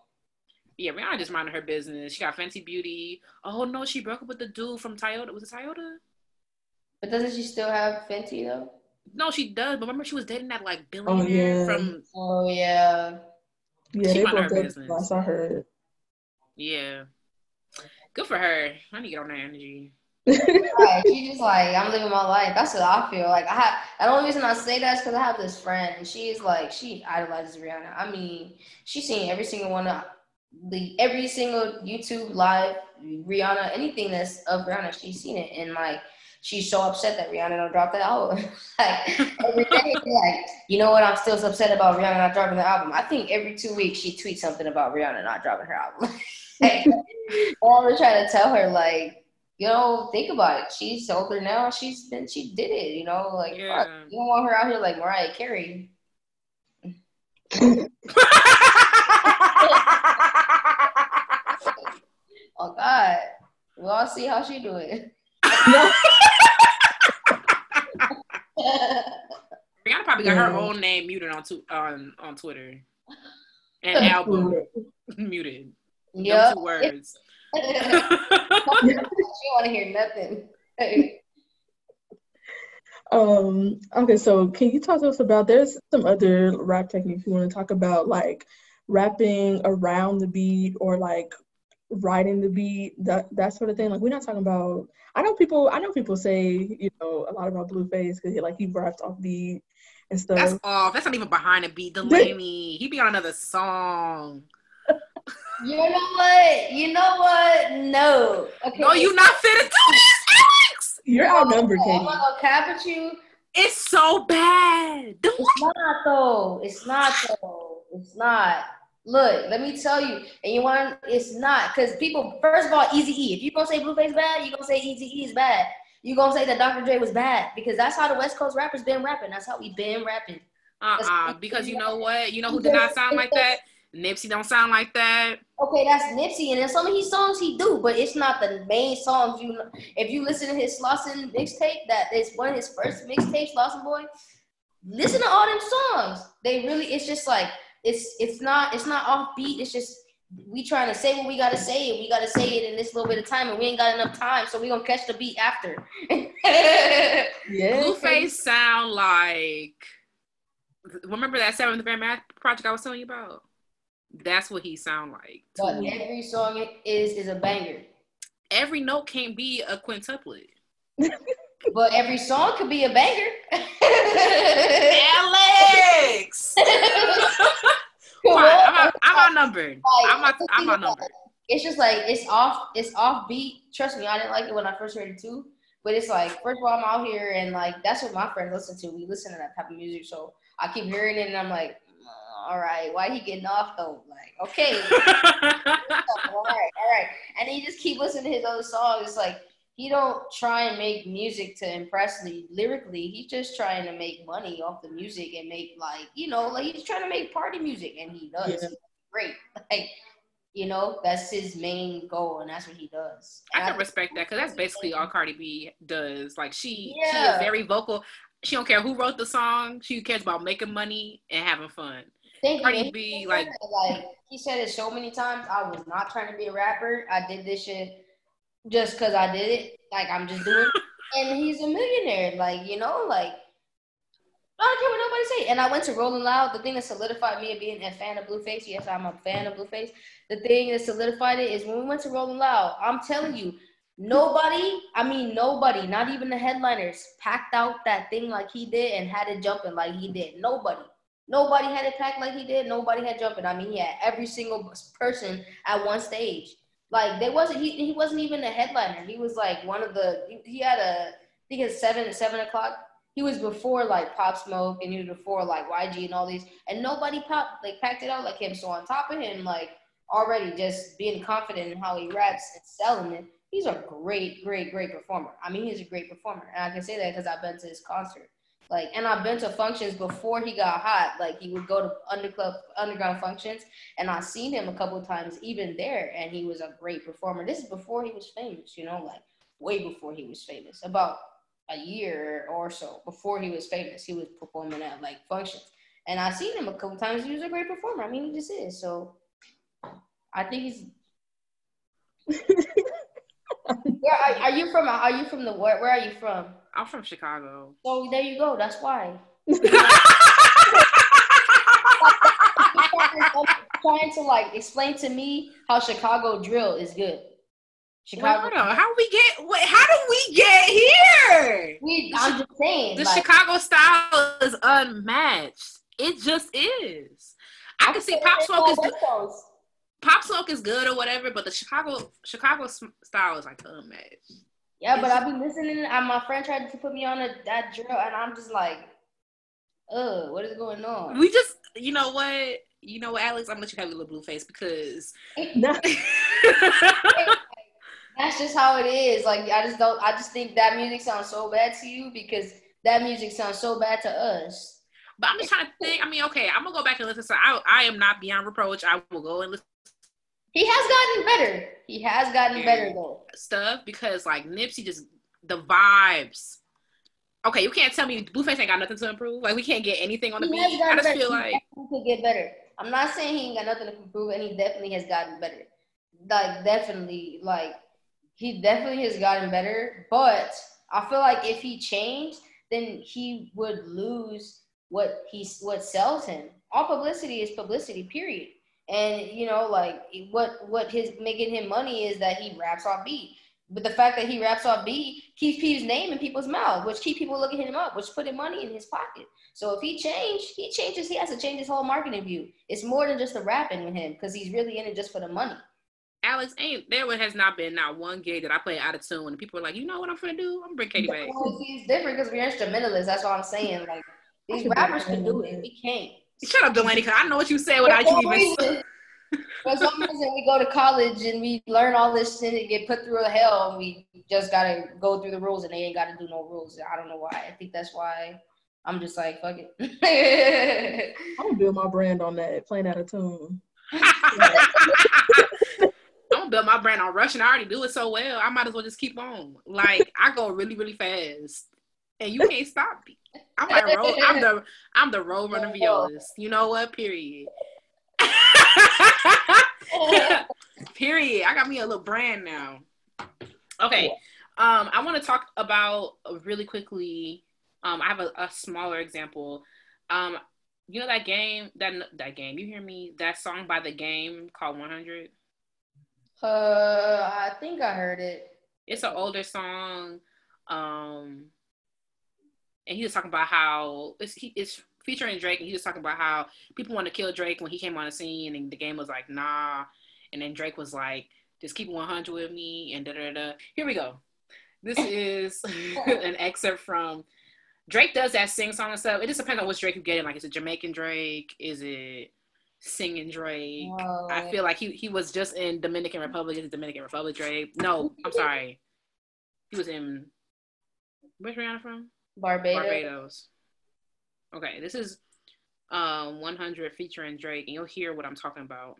Speaker 2: Yeah, Rihanna just minding her business. She got Fenty Beauty. Oh no, she broke up with the dude from Toyota. Was it Toyota?
Speaker 4: But doesn't she still have Fenty though?
Speaker 2: No, she does. But remember, she was dating that like
Speaker 3: Oh,
Speaker 2: billionaire
Speaker 3: yeah.
Speaker 2: from.
Speaker 4: Oh yeah.
Speaker 3: Yeah,
Speaker 2: She
Speaker 3: they
Speaker 2: mind
Speaker 3: broke up
Speaker 2: business.
Speaker 3: last I heard.
Speaker 2: Yeah, good for her. I need to get on that energy.
Speaker 4: right. She just like, I'm living my life. That's what I feel. Like I have the only reason I say that is because I have this friend and she's like she idolizes Rihanna. I mean, she's seen every single one of the every single YouTube live Rihanna, anything that's of Rihanna, she's seen it. And like she's so upset that Rihanna don't drop the album. like every day, like, you know what, I'm still so upset about Rihanna not dropping the album. I think every two weeks she tweets something about Rihanna not dropping her album. Like, and I was trying to tell her, like, you know, think about it. She's older now. She's been, she did it. You know, like, fuck. You don't want her out here like Mariah Carey. Oh God, we all see how she do it.
Speaker 2: Rihanna probably got her
Speaker 3: Yeah.
Speaker 2: own name muted on tu- on on Twitter. And album muted. Them
Speaker 4: yep.
Speaker 2: two words.
Speaker 4: she want to hear nothing.
Speaker 3: Um, okay, so can you talk to us about there's some other rap techniques you want to talk about, like rapping around the beat or like riding the beat, that that sort of thing. Like we're not talking about I know people I know people say, you know, a lot about Blueface because he like he raps off beat and stuff.
Speaker 2: That's off. That's not even behind the beat. Delaney. He be on another song.
Speaker 4: you know what? You know what? No. Okay.
Speaker 2: No, you're not fit to do this, Alex.
Speaker 3: You're outnumbered,
Speaker 4: I'm
Speaker 3: Katie.
Speaker 4: Oh, not gonna cap at you.
Speaker 2: It's so bad. Do
Speaker 4: It's not though. It's not though. It's not. Look, let me tell you, and you want it's not because people. First of all, Easy E. If you gonna say Blueface bad, you gonna say Easy E is bad. You gonna say that Dr. Dre was bad because that's how the West Coast rappers been rapping. That's how we been rapping.
Speaker 2: Uh-uh. Because you know what? You know who did not sound like that? Nipsey don't sound like that.
Speaker 4: Okay, that's Nipsey, and in some of his songs he do, but it's not the main songs. You, know, if you listen to his Slauson mixtape, that is one of his first mixtapes, Slauson Boy. Listen to all them songs. They really, it's just like it's it's not it's not offbeat. It's just we trying to say what we gotta say, and we gotta say it in this little bit of time, and we ain't got enough time, so we gonna catch the beat after.
Speaker 3: Yeah.
Speaker 2: Blueface sound like. Remember that seventh grade math project I was telling you about? That's what he sound like.
Speaker 4: but
Speaker 2: me.
Speaker 4: every song is is a banger.
Speaker 2: Every note can't be a quintuplet.
Speaker 4: But every song could be a banger.
Speaker 2: Alex,
Speaker 4: Come on.
Speaker 2: I'm, out, I'm outnumbered.
Speaker 4: Like,
Speaker 2: I'm out, I'm outnumbered.
Speaker 4: it's just like it's off it's off beat. Trust me, I didn't like it when I first heard it too. But it's like first of all, I'm out here and like that's what my friends listen to. We listen to that type of music, so I keep hearing it and I'm like, "Uh, all right, why he getting off though? Like, okay, all right, all right. And he just keep listening to his other songs. It's like he don't try and make music to impress me lyrically. He's just trying to make money off the music and make like you know like he's trying to make party music, and he does
Speaker 3: Yeah.
Speaker 4: great. Like you know that's his main goal, and that's what he does.
Speaker 2: I
Speaker 4: And
Speaker 2: can respect that because that's basically all Cardi B does. Like she, she is very vocal. She don't care who wrote the song. She cares about making money and having fun.
Speaker 4: Thank you.
Speaker 2: Cardi
Speaker 4: And he
Speaker 2: B,
Speaker 4: said
Speaker 2: like-
Speaker 4: like he said it so many times. I was not trying to be a rapper. I did this shit just because I did it. Like I'm just doing. and he's a millionaire. Like you know, like I don't care what nobody say. And I went to Rolling Loud. The thing that solidified me of being a fan of Blueface. Yes, I'm a fan of Blueface. The thing that solidified it is when we went to Rolling Loud. I'm telling you. Nobody, I mean nobody, not even the headliners, packed out that thing like he did and had it jumping like he did. Nobody. Nobody had it packed like he did. Nobody had jumping. I mean, he had every single person at one stage. Like there wasn't he he wasn't even a headliner. He was like one of the he, he had a I think it's seven seven o'clock. He was before like Pop Smoke and he was before like YG and all these and nobody popped like packed it out like him. So on top of him like already just being confident in how he raps and selling it, he's a great great great performer. I mean he's a great performer and I can say that because I've been to his concert. Like, and I've been to functions before he got hot. Like, he would go to underclub, underground functions, and I've seen him a couple of times even there, and he was a great performer. This is before he was famous, you know, like way before he was famous. About a year or so before he was famous, he was performing at like functions, and I've seen him a couple times. He was a great performer. I mean, he just is. So, I think he's. Where are, are you from? Are you from the where? Where are you from?
Speaker 2: I'm from Chicago.
Speaker 4: So there you go. That's why. trying to like explain to me how Chicago drill is good. Chicago.
Speaker 2: hold on. How we get? How do we get here?
Speaker 4: We, I'm just saying.
Speaker 2: The
Speaker 4: like,
Speaker 2: Chicago style is unmatched. It just is. I can see Pop Smoke is good. Pop Smoke is good or whatever, but the Chicago Chicago style is like unmatched.
Speaker 4: Yeah, but I've been listening. And my friend tried to put me on a, that drill, and I'm just like, "Ugh, what is going on?"
Speaker 2: We just, you know what, you know what, Alex, I'm gonna let you have your little blue face because
Speaker 4: That's just how it is. Like I just don't. I just think that music sounds so bad to you because that music sounds so bad to us.
Speaker 2: But I'm just trying to think. I mean, okay, I'm gonna go back and listen. So I, I am not beyond reproach. I will go and listen
Speaker 4: He has gotten better. He has gotten better though.
Speaker 2: stuff because like Nipsey just the vibes. Okay, you can't tell me Blueface ain't got nothing to improve. Like we can't get anything on the
Speaker 4: He
Speaker 2: beat. I just
Speaker 4: better.
Speaker 2: feel
Speaker 4: He
Speaker 2: like
Speaker 4: definitely could get better. I'm not saying he ain't got nothing to improve, and he definitely has gotten better. Like definitely, like he definitely has gotten better. But I feel like if he changed, then he would lose what he's what sells him. All publicity is publicity, period. And you know, like what what his making him money is that he raps off beat. But the fact that he raps off beat keeps his name in people's mouth, which keep people looking him up, which put him money in his pocket. So if he changed, he changes. He has to change his whole marketing view. It's more than just the rapping with him because he's really in it just for the money.
Speaker 2: Alex ain't there. Has not been not one gig that I play out of tune and people are like, you know what I'm gonna do? I'm gonna bring Katie back.
Speaker 4: Well, see, it's different because we're instrumentalists. That's what I'm saying. Like these rappers can do it. We can't.
Speaker 2: Shut up, Delaney, because I know what you said without you
Speaker 4: some
Speaker 2: even.
Speaker 4: reason, for some reason, we go to college and we learn all this shit and get put through a hell, and we just gotta go through the rules, and they ain't gotta do no rules. I don't know why. I think that's why I'm just like fuck it.
Speaker 3: I'm gonna build my brand on that, playing out of tune.
Speaker 2: I'm gonna build my brand on Russian. I already do it so well. I might as well just keep on. Like I go really, really fast, and you can't stop me. I'm like roll. I'm the I'm the roll runner violas. You know what? Period. Period. I got me a little brand now. Okay. Um, I want to talk about really quickly. Um, I have a, a smaller example. Um, you know that game that that game. You hear me? That song by the game called 100.
Speaker 4: Uh, I think I heard it.
Speaker 2: It's an older song. Um, and he was talking about how it's he, it's featuring Drake, and he was talking about how people want to kill Drake when he came on the scene, and the game was like, nah. And then Drake was like, just keep 100 with me, and da da da. Here we go. This is an excerpt from Drake does that sing song and stuff. It just depends on which Drake you get in. Like, is it Jamaican Drake? Is it singing Drake?
Speaker 4: Oh.
Speaker 2: I feel like he he was just in Dominican Republic. Is it Dominican Republic Drake? No, I'm sorry. He was in. Where's Rihanna from?
Speaker 4: Barbados.
Speaker 2: Barbados. Okay, this is um 100 featuring Drake, and you'll hear what I'm talking about.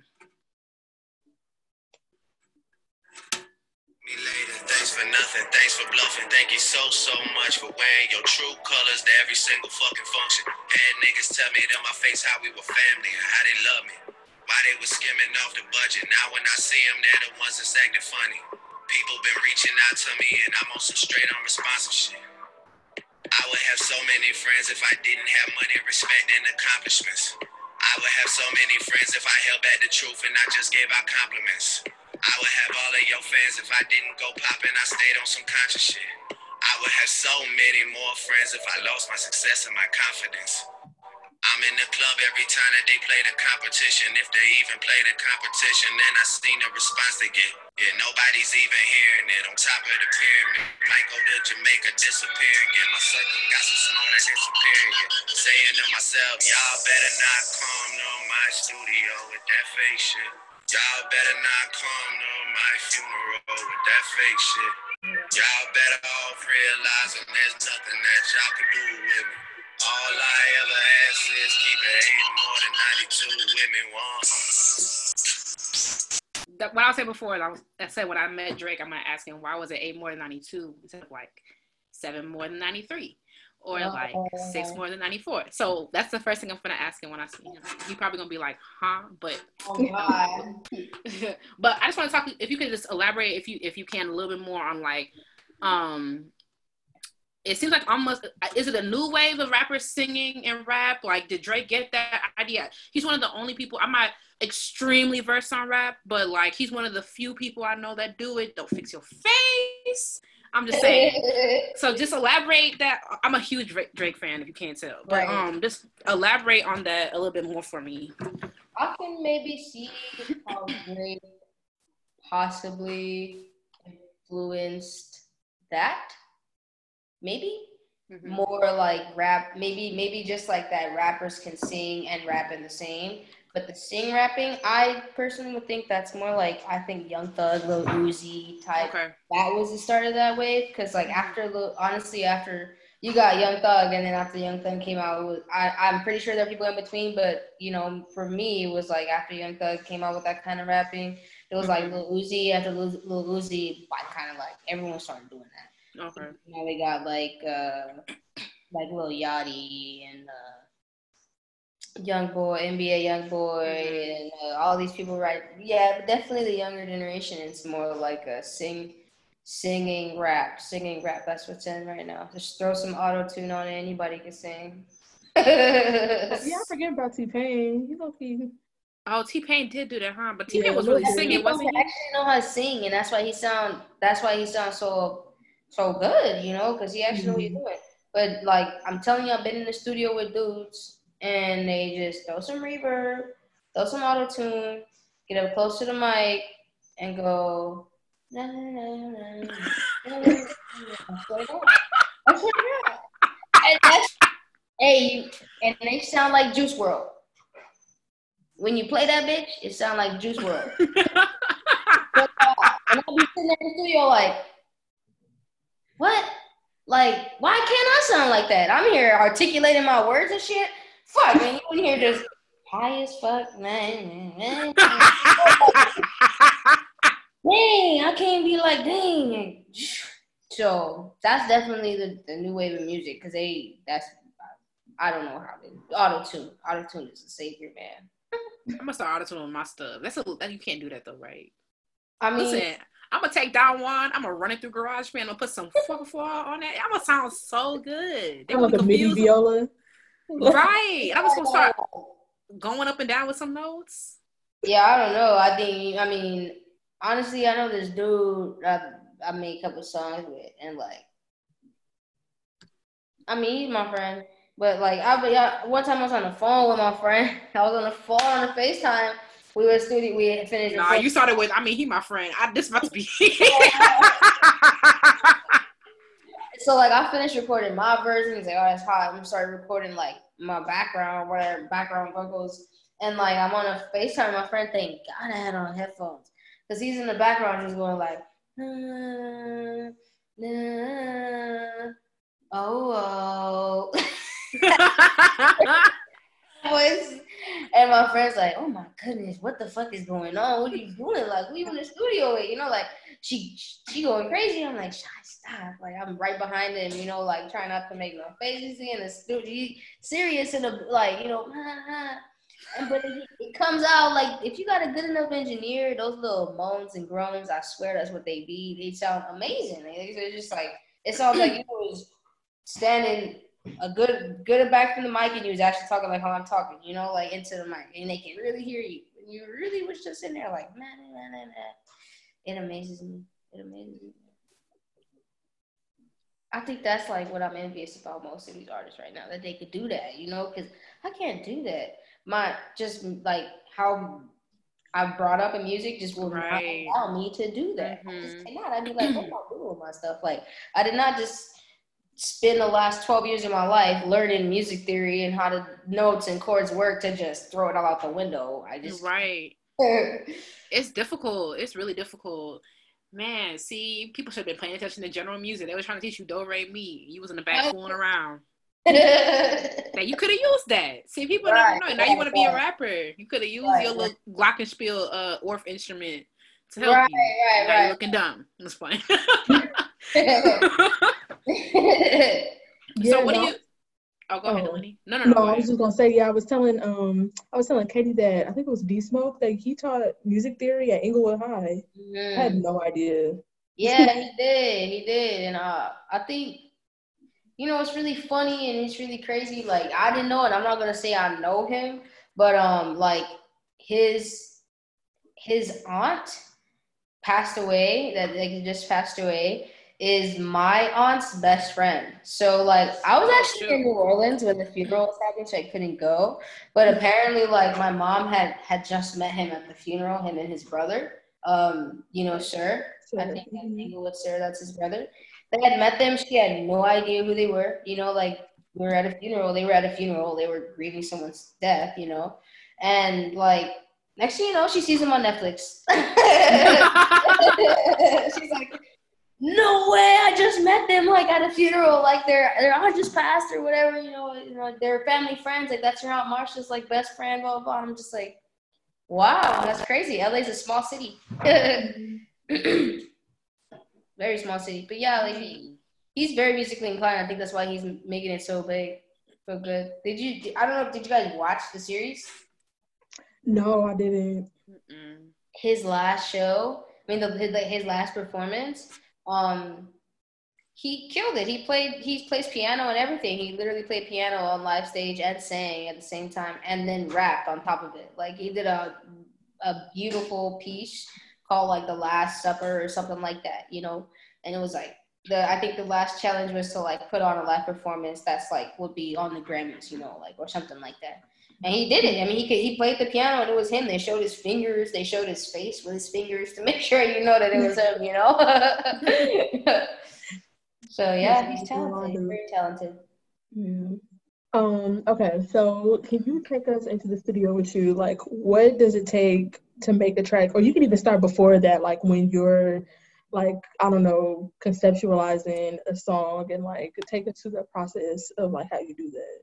Speaker 5: Me later. Thanks for nothing. Thanks for bluffing. Thank you so, so much for wearing your true colors to every single fucking function. Had niggas tell me to my face how we were family and how they love me. Why they was skimming off the budget. Now when I see them, they're the ones that's acting funny. People been reaching out to me and I'm on some straight on responsive shit. I would have so many friends if I didn't have money, respect, and accomplishments. I would have so many friends if I held back the truth and I just gave out compliments. I would have all of your fans if I didn't go popping, I stayed on some conscious shit. I would have so many more friends if I lost my success and my confidence. I'm in the club every time that they play the competition. If they even play the competition, then I seen the response they get. Yeah, nobody's even hearing it on top of the pyramid. Go to Jamaica, disappear again. My circle got so small that it's superior. Saying to myself, y'all better not come to my studio with that fake shit. Y'all better not come to my funeral with that fake shit. Y'all better off realizing there's nothing that y'all can do with me. All I ever ask is keep it eight more than 92 with me once.
Speaker 2: That, what I said before, I, was, I said when I met Drake, I'm gonna ask him why was it eight more than 92 instead of like seven more than 93 or like six more than 94. So that's the first thing I'm gonna ask him when I see him. He probably gonna be like, huh? But
Speaker 4: Oh God.
Speaker 2: but I just want to talk. If you could just elaborate, if you if you can, a little bit more on like, um, it seems like almost is it a new wave of rappers singing and rap? Like, did Drake get that idea? He's one of the only people. I'm not extremely versed on rap, but like he's one of the few people I know that do it. Don't fix your face. I'm just saying. So just elaborate that. I'm a huge Drake, fan, if you can't tell. But
Speaker 4: Right.
Speaker 2: um, just elaborate on that a little bit more for me.
Speaker 4: I can maybe see how Drake possibly influenced that. Maybe
Speaker 2: Mm-hmm.
Speaker 4: more like rap. Maybe maybe just like that rappers can sing and rap in the same. But the sing rapping, I personally would think that's more like I think Young Thug, Lil Uzi type.
Speaker 2: Okay.
Speaker 4: That was the start of that wave. Cause like after Lil, honestly after you got Young Thug and then after Young Thug came out, was, I I'm pretty sure there are people in between. But you know, for me, it was like after Young Thug came out with that kind of rapping, it was like
Speaker 2: Mhm.
Speaker 4: Lil Uzi. After Lil, Lil Uzi, like kind of like everyone started doing that.
Speaker 2: Okay.
Speaker 4: Now we got like uh like Lil Yachty and uh Young Boy, NBA Young Boy, and uh, all these people. Right? Yeah, but definitely the younger generation. It's more like a sing, singing rap, singing rap. That's what's in right now. Just throw some auto tune on it. Anybody can sing.
Speaker 3: Yeah, I forget about T Pain. He's okay.
Speaker 2: Oh, T Pain did do that, huh? But T Pain
Speaker 3: Yeah,
Speaker 2: was really singing,
Speaker 4: He
Speaker 2: wasn't he?
Speaker 4: actually know how to sing, and that's why he sound. That's why he sounds so so good, you know, because he actually know what he's doing. But like I'm telling you, I've been in the studio with dudes, and they just throw some reverb, throw some auto tune, get up close to the mic, and go. "Na, na, na, na, na, na, na, na." I swear to God. I swear to God. And that's hey, you, and they sound like Juice WRLD. When you play that bitch, it sound like Juice WRLD. But, uh, and I'll be sitting there in the studio like, what? Like, why can't I sound like that? I'm here articulating my words and shit. Fuck, man, you in here just high as fuck, man. man. dang, I can't be like, dang. So that's definitely the, the new wave of music because they that's I don't know how they auto tune. Auto tune is a savior, man.
Speaker 2: I'm gonna start auto tuning my stuff. That's a that you can't do that though, right?
Speaker 4: I mean,
Speaker 2: Listen, I'm gonna take down one. I'm gonna run it through GarageBand. I'm put some fucking on that. I'm gonna sound so good. They
Speaker 3: I like a
Speaker 2: be
Speaker 3: MIDI viola.
Speaker 2: Right. I'm just gonna start going up and down with some notes.
Speaker 4: Yeah, I don't know. I think I mean honestly, I know this dude I, I made a couple songs with, and like, I mean, he's my friend, but like, I but yeah, one time I was on the phone with my friend. I was on the phone on the Facetime. We were studio. We had finished.
Speaker 2: Nah, you started with. I mean, he my friend. I this must be.
Speaker 4: so like I finished recording my version. He's like, oh, that's hot. I'm gonna recording like my background, whatever background vocals, and like I'm on a FaceTime. My friend, thank God I had on headphones because he's in the background, just going like, nah, nah, oh, oh. And my friend's like, oh my goodness, what the fuck is going on? What are you doing? Like, you in the studio with? You know, like she she going crazy. I'm like, stop. Like I'm right behind him, you know, like trying not to make no faces in the studio. Serious the like, you know, and but it, it comes out like if you got a good enough engineer, those little moans and groans, I swear that's what they be. They sound amazing. They- They're just like it sounds like you was standing a good good back from the mic and you was actually talking like how I'm talking, you know, like into the mic, and they can really hear you. And you really was just in there like, man, man, man, man. It amazes me. It amazes me. I think that's like what I'm envious about most of these artists right now that they could do that, you know, because I can't do that. My just like how I brought up in music just will
Speaker 2: Right.
Speaker 4: not allow me to do that. I just
Speaker 2: Mhm.
Speaker 4: cannot. I'd be like, what am I doing with my stuff? Like, I did not just spend the last 12 years of my life learning music theory and how the notes and chords work to just throw it all out the window. I just
Speaker 2: right. It's difficult. It's really difficult. Man, see, people should have been paying attention to general music. They were trying to teach you do, re, mi. You was in the back fooling around. That you could have used that. See, people
Speaker 4: Right,
Speaker 2: never know. Now you want to be a rapper. You could have used
Speaker 4: Right,
Speaker 2: your little glockenspiel uh Orff instrument to help
Speaker 4: right,
Speaker 2: you.
Speaker 4: right,
Speaker 2: now you're
Speaker 4: right.
Speaker 2: looking dumb. That's fine.
Speaker 3: Yeah,
Speaker 2: so what do
Speaker 3: no.
Speaker 2: you? Oh, go ahead,
Speaker 3: Oh.
Speaker 2: No, no, no.
Speaker 3: No,
Speaker 2: go
Speaker 3: I was just gonna say, yeah, I was telling um I was telling Katie that I think it was D Smoke that he taught music theory at Inglewood High. I had
Speaker 4: Mhm.
Speaker 3: no idea.
Speaker 4: Yeah, he did. He did. And uh, I think, you know, it's really funny and it's really crazy. Like, I didn't know it. I'm not gonna say I know him, but um, like his his aunt passed away. That like just passed away. Is my aunt's best friend. So like I was actually in New Orleans when the funeral was happening, so I couldn't go. But apparently, like my mom had had just met him at the funeral, him and his brother. Um, you know, sir.
Speaker 3: So,
Speaker 4: I think that's
Speaker 3: mhm.
Speaker 4: Inglewood Sir, that's his brother. They had met them. She had no idea who they were. You know, like we were at a funeral. They were at a funeral. They were grieving someone's death. You know, and like next thing you know, she sees him on Netflix. She's like, "No way! I just met them like at a funeral. Like their their aunt just passed or whatever. You know, you know, they're family friends. Like that's your aunt Marsha's like best friend. Blah blah. blah. I'm just like, wow, that's crazy. LA's a small city. very small city. But yeah, like he, he's very musically inclined. I think that's why he's making it so big, so good. Did you? I don't know. Did you guys watch the series?
Speaker 3: No, I didn't.
Speaker 2: Mm-mm.
Speaker 4: His last show. I mean, the, his, like, his last performance. Um, he killed it. He played. He plays piano and everything. He literally played piano on live stage and sang at the same time, and then rapped on top of it. Like he did a a beautiful piece called like the Last Supper or something like that. You know, and it was like the I think the last challenge was to like put on a live performance that's like would be on the Grammys, you know, like or something like that. And he did it. I mean, he could, he played the piano and it was him. They showed his fingers. They showed his face with his fingers to make sure you know that it was him. You know. so yeah, he's talented. Very talented.
Speaker 3: Yeah. Um, okay, so can you take us into the studio with you? Like, what does it take to make a track? Or you can even start before that, like when you're like, I don't know, conceptualizing a song and like take us through the process of like how you do that.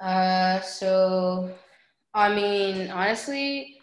Speaker 4: Uh, so I mean, honestly,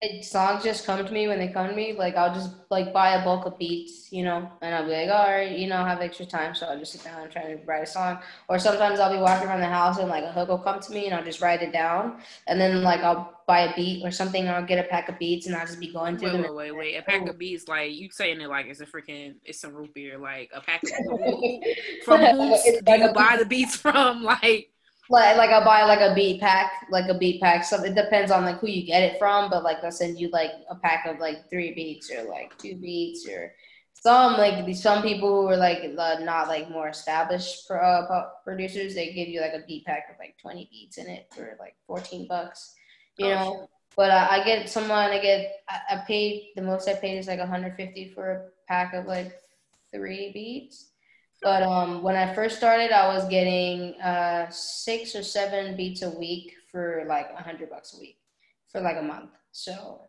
Speaker 4: it, songs just come to me when they come to me. Like I'll just like buy a bulk of beats, you know, and I'll be like, all right, you know, I have extra time, so I'll just sit down and try to write a song. Or sometimes I'll be walking around the house and like a hook will come to me and I'll just write it down, and then like I'll buy a beat or something, I'll get a pack of beats and I'll just be going through
Speaker 2: Wait,
Speaker 4: them.
Speaker 2: wait, wait, wait. A pack of beats, like you saying it like it's a freaking, it's some root beer. Like a pack of from who do
Speaker 4: like
Speaker 2: you buy the beats from? Like,
Speaker 4: like like I'll buy like a beat pack, like a beat pack. So it depends on like who you get it from, but like they'll send you like a pack of like three beats or like two beats or some like some people who are like uh, not like more established pro, uh, producers. They give you like a beat pack with like twenty beats in it for like fourteen bucks, you
Speaker 2: Oh,
Speaker 4: know. But uh, I get someone I get I, I paid the most I paid is like 150 for a pack of like three beats. But um, when I first started, I was getting uh, six or seven beats a week for like a hundred bucks a week for like a month. So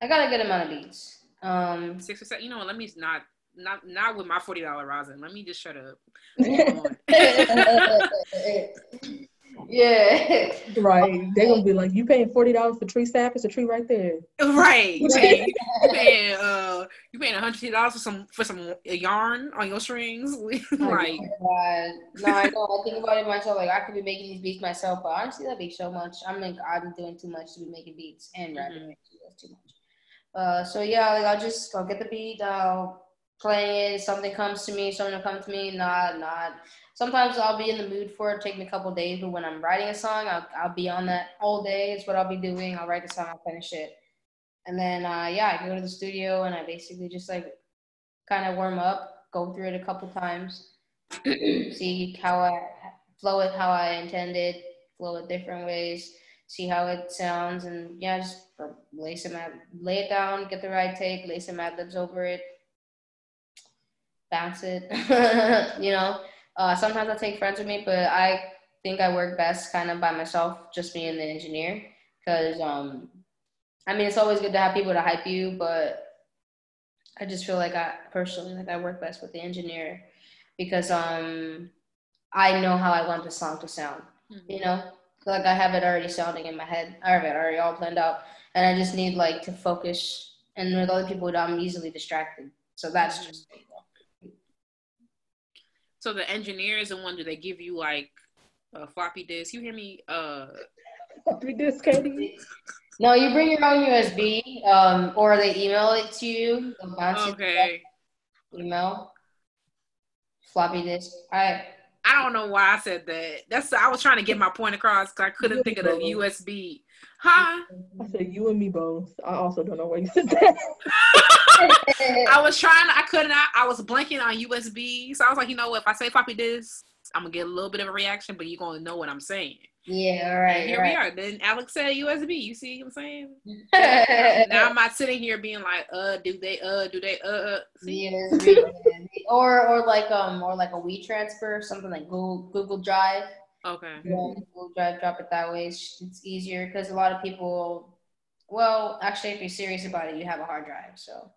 Speaker 4: I got a good amount of beats. Um,
Speaker 2: six or seven. You know, let me not, not, not with my forty dollar rosin. Let me just shut up.
Speaker 4: yeah.
Speaker 3: right. They're gonna be like, you paying forty dollars for tree sap? It's a tree right there.
Speaker 2: Right. You paying, you paying uh you paying hundred dollars for some for some yarn on your strings. like
Speaker 4: God. No, I know. I think about it myself. Like I could be making these beats myself, but honestly, that'd be so much. I'm like I'm doing too much to be making beats and rapping.
Speaker 2: Mhm.
Speaker 4: That's too much. Uh, so yeah, like I'll just I'll get the beat, I'll play it. Something comes to me, something will come to me. Not not. Sometimes I'll be in the mood for it. Take me a couple days, but when I'm writing a song, I'll I'll be on that all day. It's what I'll be doing. I'll write the song, I'll finish it, and then uh, yeah, I go to the studio and I basically just like kind of warm up, go through it a couple times, see how I flow it how I intended, flow it different ways, see how it sounds, and yeah, just lay some ad, lay it down, get the right take, lay some ad libs over it, bounce it, you know. Uh, sometimes I take friends with me, but I think I work best kind of by myself, just being the engineer, because um, I mean it's always good to have people to hype you, but I just feel like I personally like I work best with the engineer because um I know how I want the song to sound. You know, like I have it already sounding in my head. I have it already all planned out, and I just need like to focus. And with other people, I'm easily distracted. So that's just
Speaker 2: so the engineers and one do they give you like a floppy disk? You hear me? Uh
Speaker 3: Floppy disk, Katie.
Speaker 4: no. You bring your own USB, um, or they email it to you. They'll bounce it to
Speaker 2: okay.
Speaker 4: email. Floppy disk. I
Speaker 2: I don't know why I said that. That's I was trying to get my point across because I couldn't think of the USB. Huh?
Speaker 3: I said you and me both. I also don't know where you said that.
Speaker 2: I was trying. I couldn't. I, I was blanking on USB, so I was like, you know what? If I say floppy disk, I'm gonna get a little bit of a reaction, but you're gonna know what I'm saying.
Speaker 4: yeah. All
Speaker 2: And
Speaker 4: right.
Speaker 2: here
Speaker 4: all
Speaker 2: we are. Then Alex said USB. You see what I'm saying?
Speaker 4: Yeah.
Speaker 2: now I'm not sitting here being like, uh, do they, uh, do they, uh, uh. See?
Speaker 4: USB, or or like um or like a WeTransfer something like Google Google Drive.
Speaker 2: Okay.
Speaker 4: You know, Google Drive, drop it that way. It's, it's easier because a lot of people. Well, actually, if you're serious about it, you have a hard drive. So,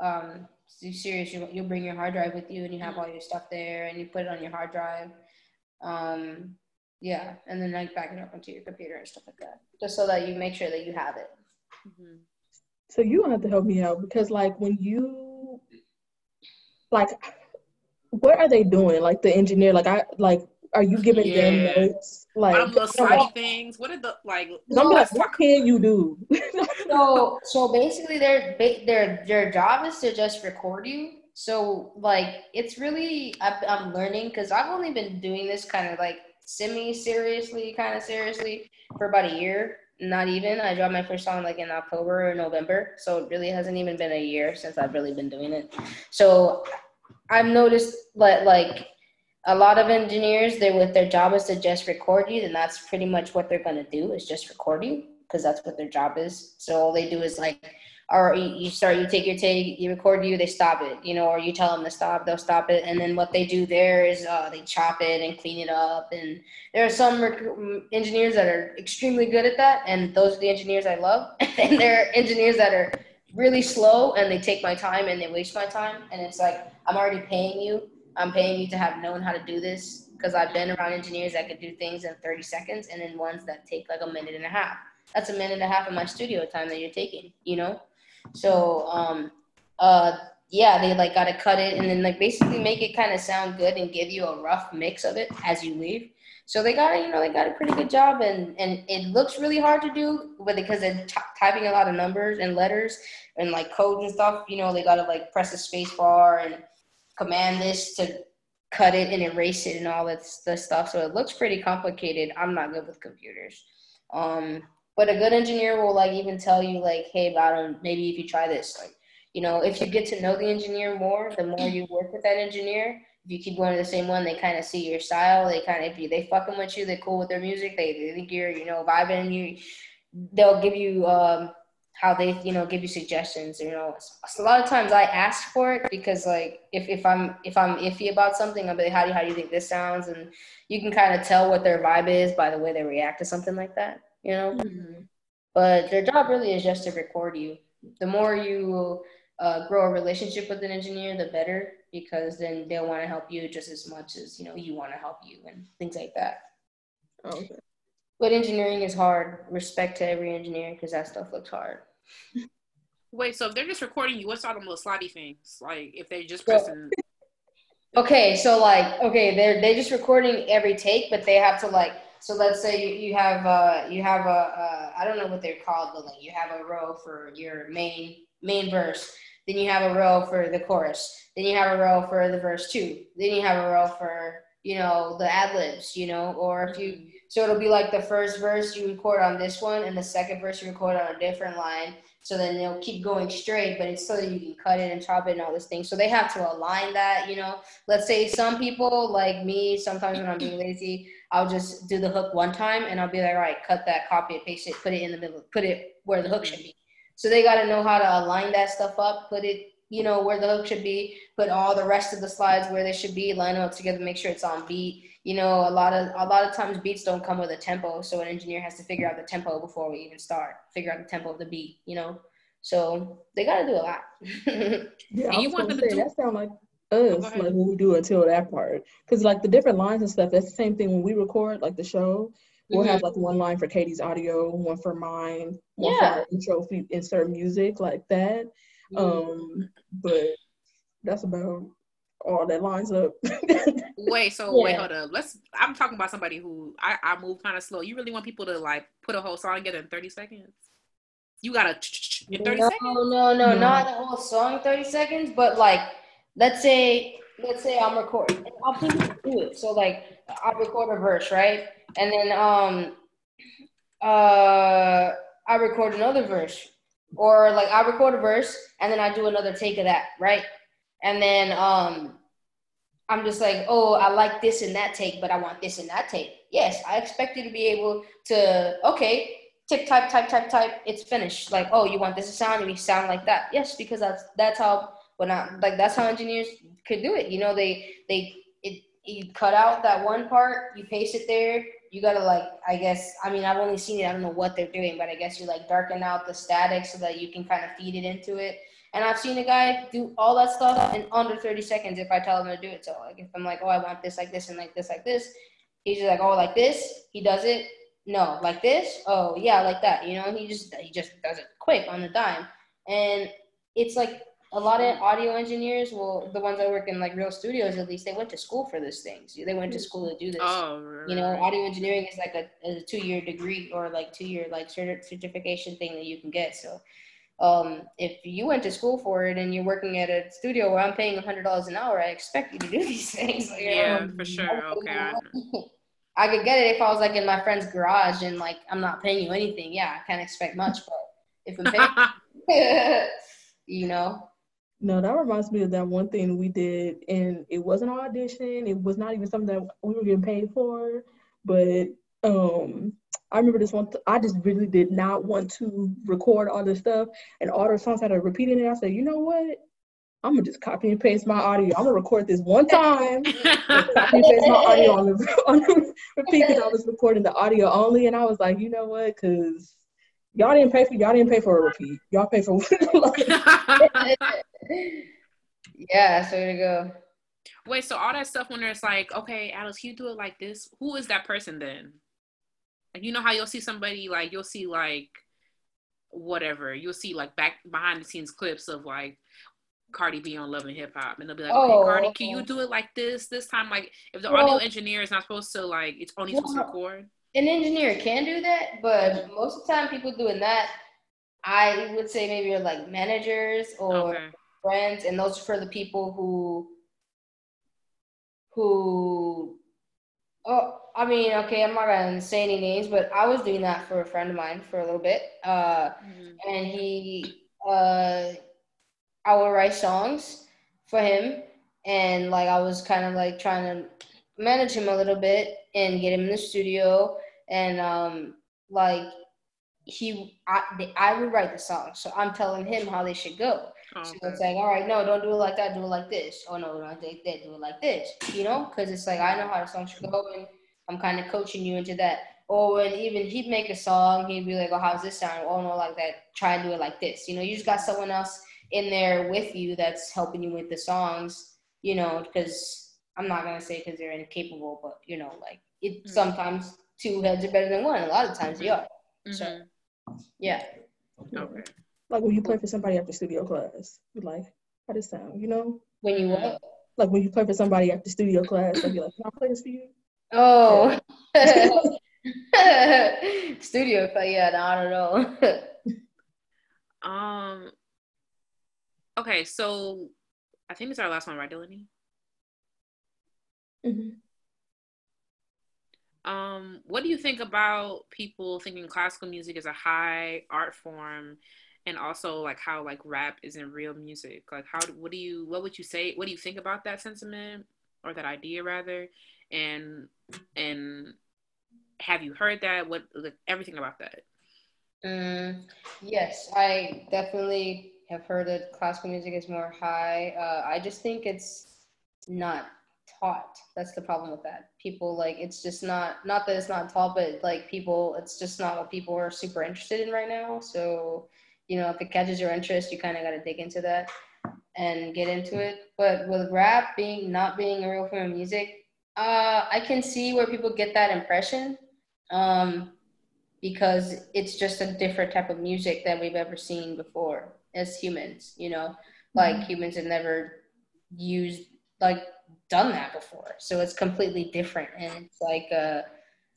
Speaker 4: um, if you're serious, you you'll bring your hard drive with you, and you have all your stuff there, and you put it on your hard drive. Um, yeah, and then like back it up onto your computer and stuff like that, just so that you make sure that you have it.
Speaker 2: Mhm.
Speaker 3: So you gonna have to help me out because like when you like what are they doing? Like the engineer, like I like are you giving
Speaker 2: Yeah.
Speaker 3: them notes? Like
Speaker 2: All them little
Speaker 3: I'm
Speaker 2: slidey
Speaker 3: like,
Speaker 2: things. What are the like?
Speaker 3: I'm like, what can you do?
Speaker 4: so so basically their their their job is to just record you so like it's really I, i'm learning because i've only been doing this kind of like semi seriously kind of seriously for about a year not even i dropped my first song like in october or november so it really hasn't even been a year since i've really been doing it so i've noticed that like a lot of engineers they with their job is to just record you and that's pretty much what they're to do is just record you because that's what their job is. So all they do is like, or you, start, you take your take, you record you, they stop it, you know, or you tell them to stop, they'll stop it, and then what they do there is uh, they chop it and clean it up. And there are some rec- engineers that are extremely good at that, and those are the engineers I love. and there are engineers that are really slow and they take my time and they waste my time, and it's like I'm already paying you I'm paying you to have known how to do this because I've been around engineers that could do things in 30 seconds and then ones that take like a minute and a half. That's a minute and a half of my studio time that you're taking, you know? So, um, uh, yeah, they like got to cut it and then like basically make it kind of sound good and give you a rough mix of it as you leave. So they got, you know, they got a pretty good job and, and it looks really hard to do, but because they're t- typing a lot of numbers and letters and like codes and stuff, you know, they got to like press the space bar and command this to cut it and erase it and all that stuff. So it looks pretty complicated. I'm not good with computers. Um, but a good engineer will like even tell you like, hey, bottom, maybe if you try this, like, you know, if you get to know the engineer more, the more you work with that engineer, if you keep going to the same one, they kind of see your style. They kind of, if you, they fucking with you, they're cool with their music. They, they think you're, you know, vibing. You, they'll give you um, how they you know give you suggestions you know a lot of times i ask for it because like if, if i'm if i'm iffy about something i'll be like how do, you, how do you think this sounds? And you can kind of tell what their vibe is by the way they react to something like that you know? Mm-hmm. but their job really is just to record you. The more you uh, grow a relationship with an engineer the better because then they'll want to help you just as much as you know you want to help you and things like that.
Speaker 3: Oh, okay.
Speaker 4: but engineering is hard. Respect to every engineer because that stuff looks hard
Speaker 2: Wait, so if they're just recording you, what's all the little slidey things? Like if they just pressing.
Speaker 4: okay, so like okay, they're they just recording every take, but they have to like. So let's say you, you have uh you have a uh, I don't know what they're called, but like you have a row for your main main verse. Then you have a row for the chorus. Then you have a row for the verse two. Then you have a row for you know the ad libs. You know, or if you so it'll be like the first verse you record on this one, and the second verse you record on a different line. So then they'll keep going straight, but it's so that you can cut it and chop it and all this thing. So they have to align that, you know. Let's say some people like me, sometimes when I'm being lazy, I'll just do the hook one time and I'll be like, all right, cut that, copy it, paste it, put it in the middle, put it where the hook should be. So they got to know how to align that stuff up, put it, you know, where the hook should be, put all the rest of the slides where they should be, line them up together, make sure it's on beat you know, a lot of a lot of times beats don't come with a tempo, so an engineer has to figure out the tempo before we even start. Figure out the tempo of the beat, you know. So they got to do a lot.
Speaker 3: yeah, and you want them say, to do- that sound like us, like when we do until that part, because like the different lines and stuff. That's the same thing when we record, like the show. We'll mm-hmm. have like one line for Katie's audio, one for mine, one yeah. for intro, insert music like that. Mm-hmm. Um, but that's about all that lines up.
Speaker 2: wait, so yeah. wait, hold up. Let's. I'm talking about somebody who I, I move kind of slow. You really want people to like put a whole song together in 30 seconds? You gotta in 30
Speaker 4: no,
Speaker 2: seconds?
Speaker 4: No, no, no, not a whole song 30 seconds, but like let's say let's say I'm recording. I'll do it. So like I'll record a verse, right? And then um uh I record another verse. Or like I record a verse and then I do another take of that, right? And then um, I'm just like, oh, I like this and that take, but I want this and that take. Yes, I expect you to be able to, okay, tick, type, type, type, type, it's finished. Like, oh, you want this to sound, and you sound like that. Yes, because that's that's how when I like that's how engineers could do it. You know, they they it you cut out that one part, you paste it there. You gotta like, I guess, I mean, I've only seen it. I don't know what they're doing, but I guess you like darken out the static so that you can kind of feed it into it and I've seen a guy do all that stuff in under 30 seconds if I tell him to do it. So like if I'm like, oh, I want this like this and like this like this, he's just like, oh, like this. He does it. No, like this. Oh yeah, like that. You know, he just he just does it quick on the dime, and it's like a lot of audio engineers, well, the ones that work in like real studios, at least they went to school for these things. They went to school to do this. Oh, right. You know, audio engineering is like a, a two year degree or like two year like certification thing that you can get. So um, if you went to school for it and you're working at a studio where I'm paying hundred dollars an hour, I expect you to do these things.
Speaker 2: Like, yeah, um, for sure. Okay.
Speaker 4: I could get it if I was like in my friend's garage and like I'm not paying you anything. Yeah, I can't expect much, but if I'm paying, you know.
Speaker 3: No, that reminds me of that one thing we did, and it wasn't an audition. It was not even something that we were getting paid for, but um I remember this one. Th- I just really did not want to record all this stuff, and all the songs had to repeat it. I said, you know what? I'm gonna just copy and paste my audio. I'm gonna record this one time, copy and paste my audio on the, on the repeat because I was recording the audio only, and I was like, you know what? Because y'all didn't pay for y'all didn't pay for a repeat. Y'all pay for.
Speaker 4: yeah, so to go.
Speaker 2: Wait, so all that stuff when there's like, okay, Alice, you do it like this? Who is that person then? Like you know how you'll see somebody like you'll see like whatever you'll see like back behind the scenes clips of like Cardi B on Love and Hip Hop, and they'll be like, "Okay,
Speaker 4: Oh,
Speaker 2: Cardi, can you do it like this this time?" Like, if the
Speaker 4: Well-
Speaker 2: audio engineer is not supposed to like, it's only supposed to
Speaker 4: Well,
Speaker 2: record.
Speaker 4: An engineer can do that, but most of the time, people doing that, I would say maybe are like managers or
Speaker 2: Okay.
Speaker 4: friends, and those are for the people who who oh I mean, okay, I'm not gonna say any names, but I was doing that for a friend of mine for a little bit. Uh
Speaker 2: Mhm.
Speaker 4: and he uh I would write songs for him and like I was kind of like trying to manage him a little bit and get him in the studio and um like he I, I would write the songs so I'm telling him how they should go so
Speaker 2: Okay.
Speaker 4: it's like, all right, no, don't do it like that. Do it like this. Oh no, not like that. Do it like this. You know, because it's like I know how the song should go, and I'm kind of coaching you into that. Or when even he'd make a song, he'd be like, oh, how's this sound? Oh no, like that. Try and do it like this. You know, you just got someone else in there with you that's helping you with the songs. You know, because I'm not gonna say because they're incapable, but you know, like it.
Speaker 2: Mhm.
Speaker 4: Sometimes two heads are better than one. A lot of times they are. So
Speaker 2: Mhm.
Speaker 4: yeah.
Speaker 2: Okay.
Speaker 3: Like when you play for somebody after studio class, you're like, how does sound? You know?
Speaker 4: When you
Speaker 2: Mhm.
Speaker 4: what?
Speaker 3: Like when you play for somebody after studio class, like you're like, can I play this for you?
Speaker 4: Oh. Studio, yeah, no, I don't know.
Speaker 2: Um. Okay, so I think it's our last one, right, Delaney?
Speaker 3: Mhm.
Speaker 2: Um, what do you think about people thinking classical music is a high art form, and also like how like rap isn't real music? Like, how what do you what would you say? What do you think about that sentiment or that idea rather? And and have you heard that? What everything about that?
Speaker 4: Mm, yes, I definitely have heard that classical music is more high. Uh, I just think it's not taught. That's the problem with that. People like it's just not not that it's not taught, but like people, it's just not what people are super interested in right now. So, you know, if it catches your interest, you kind of got to dig into that and get into it. But with rap being not being a real form of music, uh, I can see where people get that impression. Um, because it's just a different type of music than we've ever seen before as humans you know? Like humans have never used like done that before. So it's completely different and it's like uh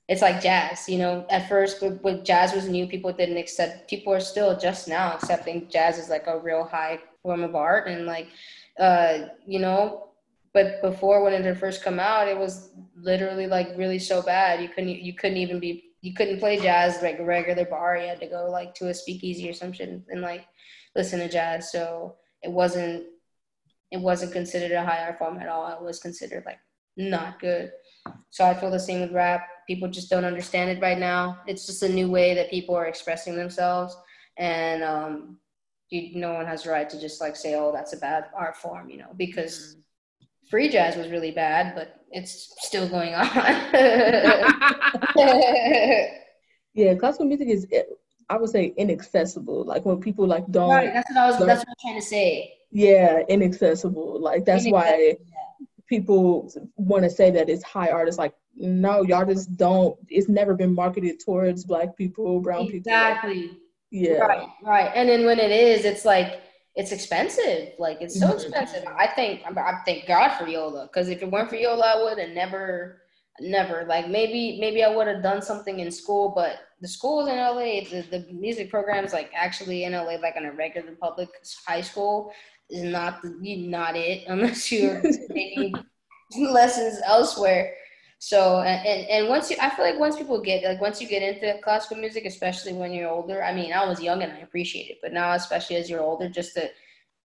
Speaker 4: it's like jazz you know? At first when, when jazz was new people didn't accept people are still just now accepting jazz as like a real high form of art and like uh you know but before when it first come out it was literally like really so bad. You couldn't you couldn't even be you couldn't play jazz like a regular bar. You had to go like to a speakeasy or some shit and like listen to jazz. So it wasn't it wasn't considered a high art form at all. It was considered like not good. So i feel the same with rap. People just don't understand it right now. It's just a new way that people are expressing themselves. And um you, no one has the right to just like say oh that's a bad art form you know because free jazz was really bad but it's still going on
Speaker 3: Yeah, classical music is, eh, I would say, inaccessible. Like when people like don't,
Speaker 4: right that's what i was
Speaker 3: learn-
Speaker 4: that's what i'm trying to say
Speaker 3: yeah, inaccessible. Like that's why people want to say that it's high art. It's like, no, y'all just don't. It's never been marketed towards black people, brown people.
Speaker 4: exactly
Speaker 3: Yeah.
Speaker 4: Right, right. And then when it is, it's like it's expensive. Like it's so
Speaker 3: Mhm.
Speaker 4: expensive. I think I, I thank God for Yola because if it weren't for Yola, I would have never, never. Like maybe maybe I would have done something in school, but the schools in LA, the, the music programs like actually in LA, like in a regular public high school, is not the, not it unless you're taking lessons elsewhere. So and, and once you, I feel like once people get like once you get into classical music, especially when you're older. I mean, I was young and I appreciate it, but now especially as you're older, just to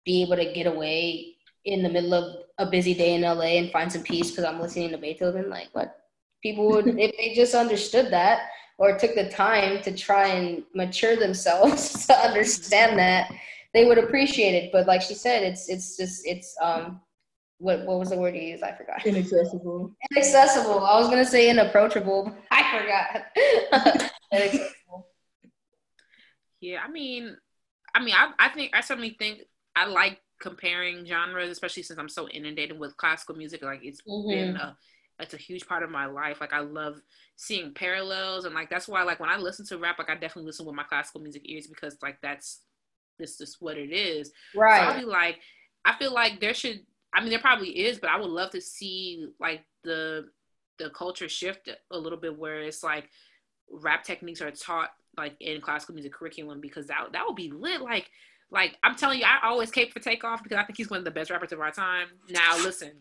Speaker 4: be able to get away in the middle of a busy day in LA and find some peace because I'm listening to Beethoven. Like what people would if they just understood that or took the time to try and mature themselves to understand that, they would appreciate it. But like she said, it's it's just it's um what what was the word you used? I forgot.
Speaker 3: Inaccessible.
Speaker 4: Inaccessible. I was gonna say inapproachable. I forgot. Inaccessible.
Speaker 2: Yeah, I mean, I mean, I, I think I certainly think I like comparing genres, especially since I'm so inundated with classical music. Like it's
Speaker 4: Mhm.
Speaker 2: been a it's a huge part of my life. Like I love seeing parallels and like that's why like when I listen to rap, like I definitely listen with my classical music ears because like that's this is what it is. So I'll be like, I feel like there should. I mean, there probably is, but I would love to see like the the culture shift a little bit, where it's like rap techniques are taught like in classical music curriculum because that that would be lit. Like, like I'm telling you, I always cape for Takeoff because I think he's one of the best rappers of our time. Now, listen,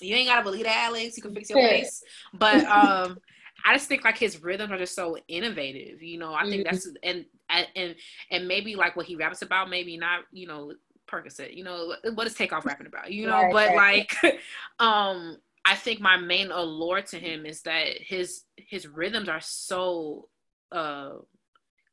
Speaker 2: you ain't gotta believe that, Alex. You can fix your face, but um. I just think like his rhythms are just so innovative, you know. I think
Speaker 4: Mhm.
Speaker 2: that's and and and maybe like what he raps about, maybe not, you know, Percocet. You know, what is Takeoff rapping about? You know,
Speaker 4: Right,
Speaker 2: but
Speaker 4: right.
Speaker 2: like, um, I think my main allure to him is that his his rhythms are so uh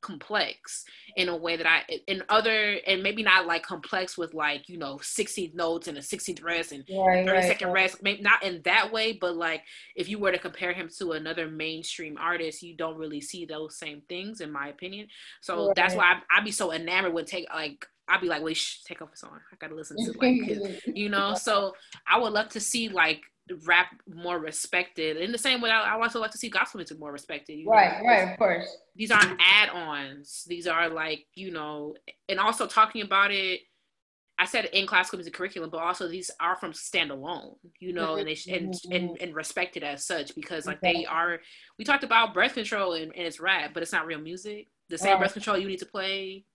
Speaker 2: complex in a way that I in other and maybe not like complex with like you know 16 notes and a 16th rest and
Speaker 4: Right.
Speaker 2: 30
Speaker 4: Right.
Speaker 2: second rest maybe not in that way but like if you were to compare him to another mainstream artist you don't really see those same things in my opinion so that's why I, I'd be so enamored with take like I'd be like wait shh, take off a song I gotta listen to like you know so i would love to see like rap more respected in the same way i, I also like to see gospel music more respected you know,
Speaker 4: Right. Right. Of course.
Speaker 2: these aren't add-ons these are like you know and also talking about it i said in classical music curriculum but also these are from standalone you know and they sh- and, mm-hmm, and mm-hmm. and respected as such because like they are we talked about breath control and, and it's rap but it's not real music the same
Speaker 4: Right.
Speaker 2: breath control you need to play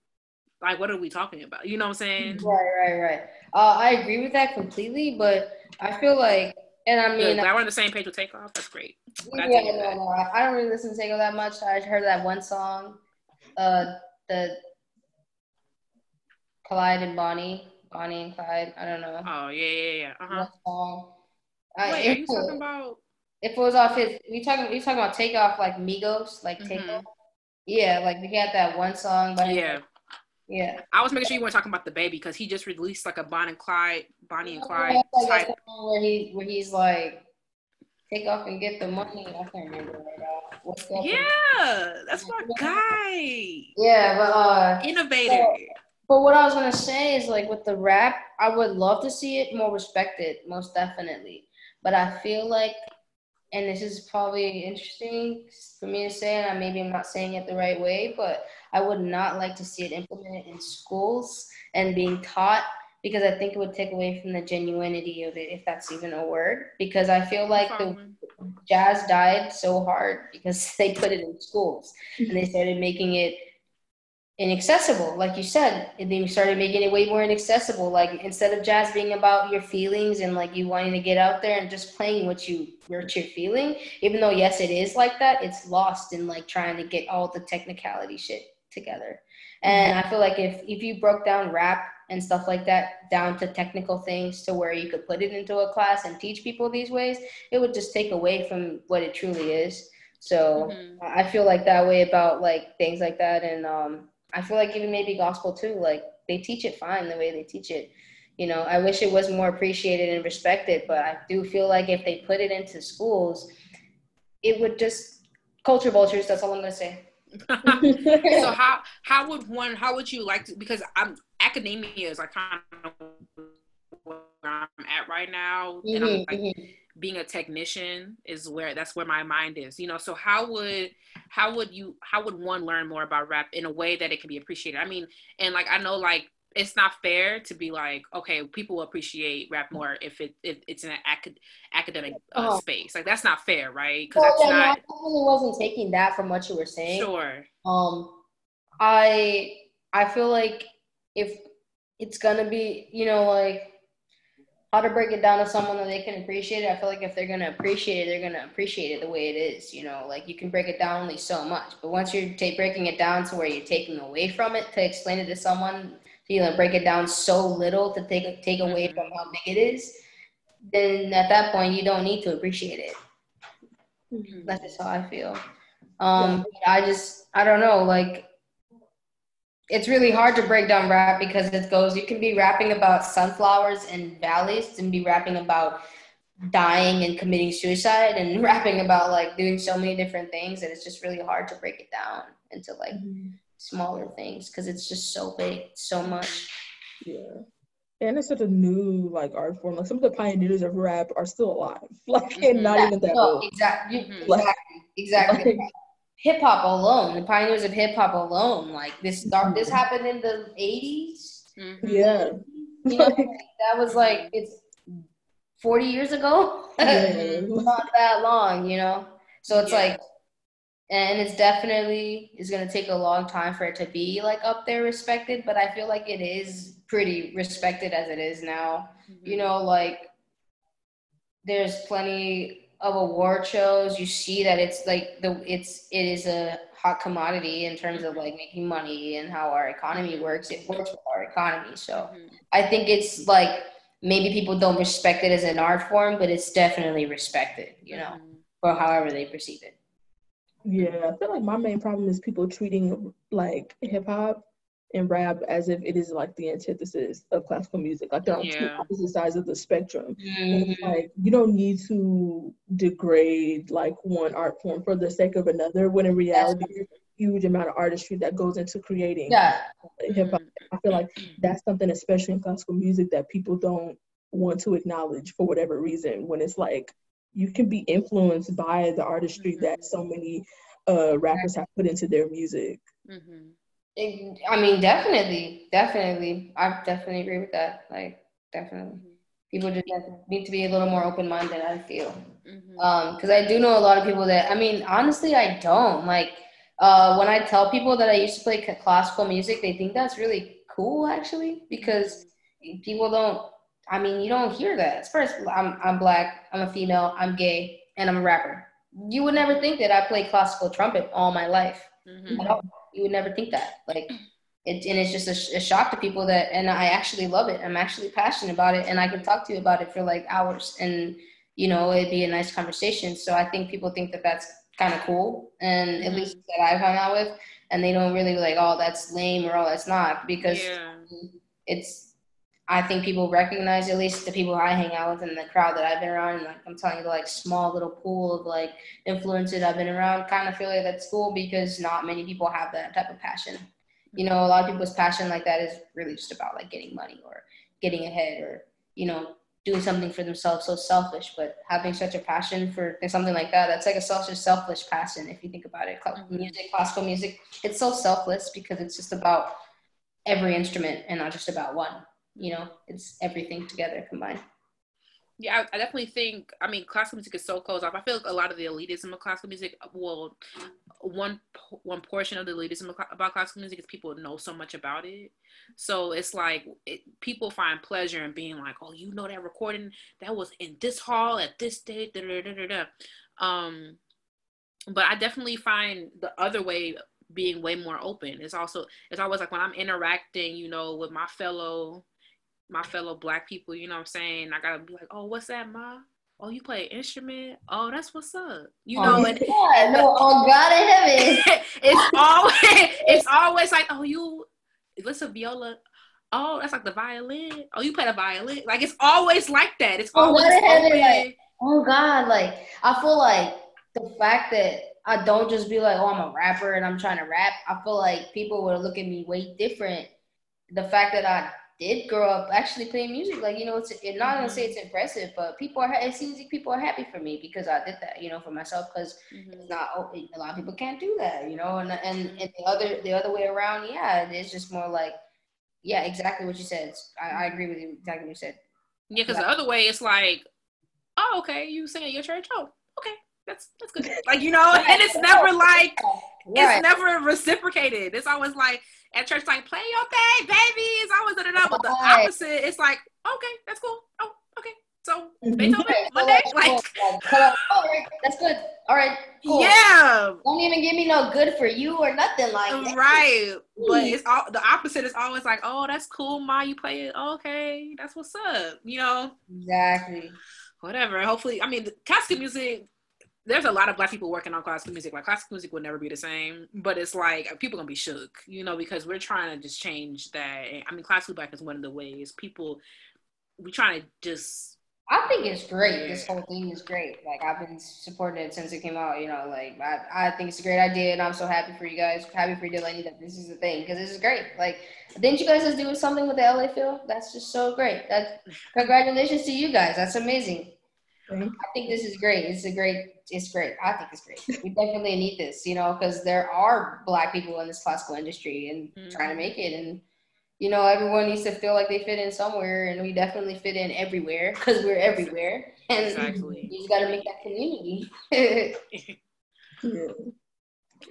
Speaker 2: like what are we talking about you know what i'm saying
Speaker 4: Right. Right. Right. Uh, I agree with that completely, but I feel like, and I mean,
Speaker 2: Glad we're on the same page with takeoff. That's great.
Speaker 4: Yeah, no, no, I I don't really listen to Tego that much. I heard that one song, uh, the Clyde and Bonnie, Bonnie and Clyde. I don't know
Speaker 2: Oh yeah, yeah, yeah. Uh huh.
Speaker 4: what song. I,
Speaker 2: Wait, are
Speaker 4: if,
Speaker 2: you talking about?
Speaker 4: if it was off his, we talking, we talking about Takeoff like Migos, like
Speaker 2: Mhm.
Speaker 4: Takeoff. Yeah, like we had that one song, but
Speaker 2: Yeah,
Speaker 4: yeah.
Speaker 2: I was making sure you weren't talking about the baby because he just released like a Bonnie and Clyde, Bonnie and Clyde type.
Speaker 4: where he where he's like, take off and get the money. I can't remember right now. What's that?
Speaker 2: Yeah, that's my guy.
Speaker 4: Yeah, but uh.
Speaker 2: Innovator.
Speaker 4: But what I was gonna say is like with the rap, I would love to see it more respected, most definitely. But I feel like, and this is probably interesting for me to say, and I maybe I'm not saying it the right way, but I would not like to see it implemented in schools and being taught because I think it would take away from the genuinity of it, if that's even a word. Because I feel like the jazz died so hard because they put it in schools and they started making it inaccessible. Like you said and they started making it way more inaccessible. Like instead of jazz being about your feelings and like you wanting to get out there and just playing what you what you're feeling even though yes it is like that it's lost in like trying to get all the technicality shit together. And i feel like if if you broke down rap and stuff like that down to technical things to where you could put it into a class and teach people these ways it would just take away from what it truly is. So
Speaker 2: Mhm.
Speaker 4: I feel like that way about like things like that, and um, I feel like even maybe gospel too. Like they teach it fine the way they teach it. You know, I wish it was more appreciated and respected, but I do feel like if they put it into schools, it would just culture vultures. That's all I'm gonna say.
Speaker 2: so how how would one how would you like to because I'm academia is like kind of where I'm at right now and I'm
Speaker 4: Mhm,
Speaker 2: like
Speaker 4: mhm.
Speaker 2: being a technician is where that's where my mind is you know so how would how would you how would one learn more about rap in a way that it can be appreciated i mean and like i know like it's not fair to be like okay people will appreciate rap more if it if it's in an acad- academic uh,
Speaker 4: Uh-huh.
Speaker 2: space like that's not fair right because
Speaker 4: Well, yeah, no, I
Speaker 2: not
Speaker 4: definitely wasn't taking that from what you were saying.
Speaker 2: sure
Speaker 4: Um, I I feel like if it's gonna be, you know, like how to break it down to someone that they can appreciate it. I feel like if they're gonna appreciate it, they're gonna appreciate it the way it is. You know, like you can break it down only so much, but once you're ta- breaking it down to where you're taking away from it to explain it to someone, to, you know, break it down so little to take take away
Speaker 2: Mhm.
Speaker 4: from how big it is, then at that point you don't need to appreciate it. That's just how I feel. Um, I just, I don't know, like, it's really hard to break down rap because it goes, you can be rapping about sunflowers and valleys and be rapping about dying and committing suicide and rapping about like doing so many different things and it's just really hard to break it down into like smaller things because it's just so big, so much.
Speaker 3: Yeah. And it's such a new like art form. Like some of the pioneers of rap are still alive. Like and not
Speaker 4: Yeah,
Speaker 3: even that
Speaker 4: no,
Speaker 3: old.
Speaker 4: exactly,
Speaker 2: Mhm.
Speaker 3: Like-
Speaker 4: exactly.
Speaker 3: Like,
Speaker 4: hip hop alone, the pioneers of hip hop alone, like this start, this happened in the eighties.
Speaker 2: Mhm.
Speaker 3: yeah.
Speaker 4: You know, that was like it's forty years ago.
Speaker 3: Yeah.
Speaker 4: Not that long, you know. So it's
Speaker 2: Yeah.
Speaker 4: like, and it's definitely is gonna take a long time for it to be like up there respected. But I feel like it is pretty respected as it is now. You know, like there's plenty of award shows. You see that it's like the it's it is a hot commodity in terms of like making money and how our economy works. It works with our economy. So
Speaker 2: Mhm.
Speaker 4: I think it's like maybe people don't respect it as an art form, but it's definitely respected, you know,
Speaker 2: Mhm.
Speaker 4: for however they perceive it.
Speaker 3: Yeah, I feel like my main problem is people treating like hip hop and rap as if it is like the antithesis of classical music. Like they're on two opposite sides of the spectrum.
Speaker 4: Mm-hmm.
Speaker 3: And it's like you don't need to degrade like one art form for the sake of another when in reality there's a huge amount of artistry that goes into creating
Speaker 4: Yeah,
Speaker 3: hip hop. I feel like that's something especially in classical music that people don't want to acknowledge for whatever reason when it's like you can be influenced by the artistry that so many uh rappers have put into their music.
Speaker 2: Mhm.
Speaker 4: It- I mean, definitely, definitely. I definitely agree with that. Like, definitely. People just need to be a little more open minded, I feel.
Speaker 2: Mhm.
Speaker 4: Um, because I do know a lot of people that, I mean, honestly, I don't. Like, uh, when I tell people that I used to play classical music, they think that's really cool, actually, because people don't, I mean, you don't hear that. First, I'm, I'm black, I'm a female, I'm gay, and I'm a rapper. You would never think that I played classical trumpet all my life.
Speaker 2: Mhm.
Speaker 4: You would never think that. Like, it, and it's just a, sh- a shock to people that, and I actually love it. I'm actually passionate about it, and I can talk to you about it for like hours, and you know, it'd be a nice conversation. So I think people think that that's kind of cool, and at
Speaker 2: Mhm.
Speaker 4: least that I've hung out with, and they don't really like, oh, that's lame or oh, that's not, because
Speaker 2: Yeah.
Speaker 4: it's. I think people recognize at least the people I hang out with and the crowd that I've been around. And like I'm telling you, the like small little pool of like influences I've been around, kind of feel like that's cool because not many people have that type of passion. You know, a lot of people's passion like that is really just about like getting money or getting ahead or you know doing something for themselves. So selfish, but having such a passion for something like that, that's like a selfish, selfish passion if you think about it.
Speaker 2: Mhm.
Speaker 4: Music, classical music, it's so selfless because it's just about every instrument and not just about one. You know, it's everything together combined.
Speaker 2: Yeah, I, I definitely think. I mean, classical music is so closed off. I feel like a lot of the elitism of classical music. Well, one one portion of the elitism about classical music is people know so much about it. So it's like it, people find pleasure in being like, "Oh, you know that recording that was in this hall at this date." Da, da, da, da, da. Um, but I definitely find the other way being way more open. It's also it's always like when I'm interacting, you know, with my fellow my fellow black people, you know what I'm saying? I gotta be like, oh, what's that, ma? Oh, you play an instrument? Oh, that's what's up. You oh, know, and
Speaker 4: yeah, no, oh God in heaven.
Speaker 2: it's always it's always like, oh, you listen viola. Oh, that's like the violin. Oh, you play the violin. Like it's always like that. It's
Speaker 4: Oh,
Speaker 2: always
Speaker 4: heaven, like- Oh God, like I feel like the fact that I don't just be like, oh, I'm a rapper and I'm trying to rap. I feel like people would look at me way different. The fact that I did grow up actually playing music, like you know, it's it, not gonna say it's impressive, but people are. It seems like people are happy for me because I did that, you know, for myself. Because
Speaker 2: Mhm.
Speaker 4: it's not oh, a lot of people can't do that, you know. And and and the other the other way around, yeah, it's just more like, yeah, exactly what you said. I, I agree with you exactly what you said.
Speaker 2: Yeah, because the other way it's like, oh, okay, you sing at your church. Oh, okay, that's that's good. Like you know, and it's never like
Speaker 4: Right.
Speaker 2: it's never reciprocated. It's always like at church, like play your thing, baby. It's always da da da. But the
Speaker 4: Right.
Speaker 2: opposite, it's like okay, that's cool. Oh, okay. So
Speaker 3: Mhm.
Speaker 2: Beethoven
Speaker 4: Right,
Speaker 2: Monday,
Speaker 4: like,
Speaker 2: like
Speaker 4: cool, like, all right, that's good. All right, cool.
Speaker 2: yeah,
Speaker 4: Don't even give me no good for you or nothing like that.
Speaker 2: right. But it's all the opposite is always like, oh, that's cool, ma. You play it. Okay, that's what's up. You know,
Speaker 4: Exactly.
Speaker 2: whatever. Hopefully, I mean, the classical music. There's a lot of black people working on classical music. Like classical music will never be the same, but it's like people gonna be shook, you know, because we're trying to just change that. I mean, classical black is one of the ways people we trying to just
Speaker 4: I think it's great. This whole thing is great. Like I've been supporting it since it came out. You know, like I, I think it's a great idea, and I'm so happy for you guys. Happy for Delaney that this is the thing because this is great. Like, didn't you guys just do something with the LA Phil? That's just so great. That congratulations to you guys. That's amazing.
Speaker 3: Thank
Speaker 4: I think this is great. It's a great. It's great. I think it's great. We definitely need this. You know, because there are black people in this classical industry and trying to mm-hmm. make it and you know, everyone needs to feel like they fit in somewhere, and we definitely fit in everywhere because we're everywhere. And
Speaker 2: Exactly.
Speaker 4: you just got to make that community.
Speaker 3: Yeah.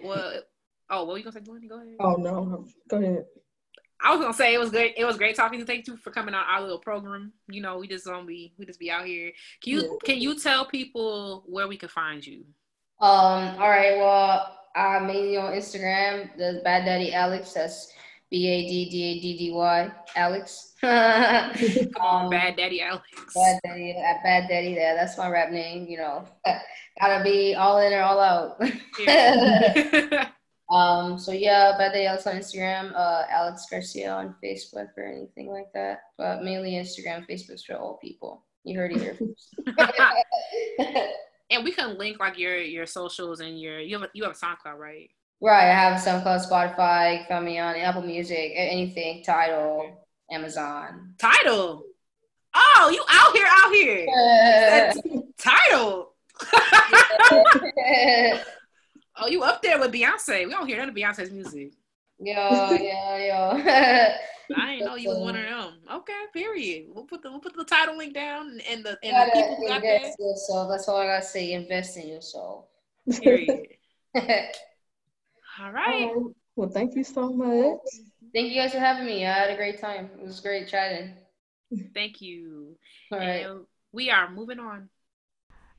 Speaker 2: Well, oh, what were you gonna say, Delaney? Go ahead.
Speaker 3: Oh no, no. Go ahead.
Speaker 2: I was gonna say it was great. It was great talking to. Thank you for coming on our little program. You know, we just gonna be we just be out here. Can you can you tell people where we can find you?
Speaker 4: um, all right. Well, I'm mainly on Instagram. The Bad Daddy Alex. That's B A D D A D D Y Alex.
Speaker 2: Come on,
Speaker 4: Um,
Speaker 2: Bad Daddy Alex.
Speaker 4: Bad Daddy, at Bad Daddy, there. That's my rap name. You know, gotta be all in or all out.
Speaker 2: Yeah.
Speaker 4: Um, so yeah, Bad Daddy Alex on Instagram, uh, Alex Garcia on Facebook or anything like that. But mainly Instagram, Facebook's for old people. You heard it here
Speaker 2: and we can link like your your socials and your you have a, you have a SoundCloud, right?
Speaker 4: right, I have SoundCloud, Spotify, found me on Apple Music, anything, Tidal, Amazon.
Speaker 2: Tidal. Oh, you out here, out here. Tidal. oh, you up there with Beyonce? We don't hear none of Beyonce's music.
Speaker 4: yo, yo, yo.
Speaker 2: I didn't know you was one of them. Okay, period. We'll put the we'll put the Tidal link down and the and the
Speaker 4: gotta
Speaker 2: people who got that.
Speaker 4: invest yourself. That's all I gotta say. Invest in yourself.
Speaker 2: Period. All right.
Speaker 3: Um, well, thank you so much.
Speaker 4: Thank you guys for having me. I had a great time. It was great chatting.
Speaker 2: Thank you.
Speaker 4: All right.
Speaker 2: And we are moving on.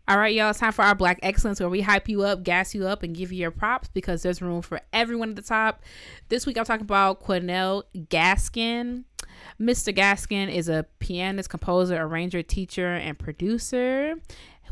Speaker 2: All right, y'all. It's time for our Black Excellence where we hype you up, gas you up, and give you your props because there's room for everyone at the top. This week I'm talking about Cornell Gaskin. Mr. Gaskin is a pianist, composer, arranger, teacher, and producer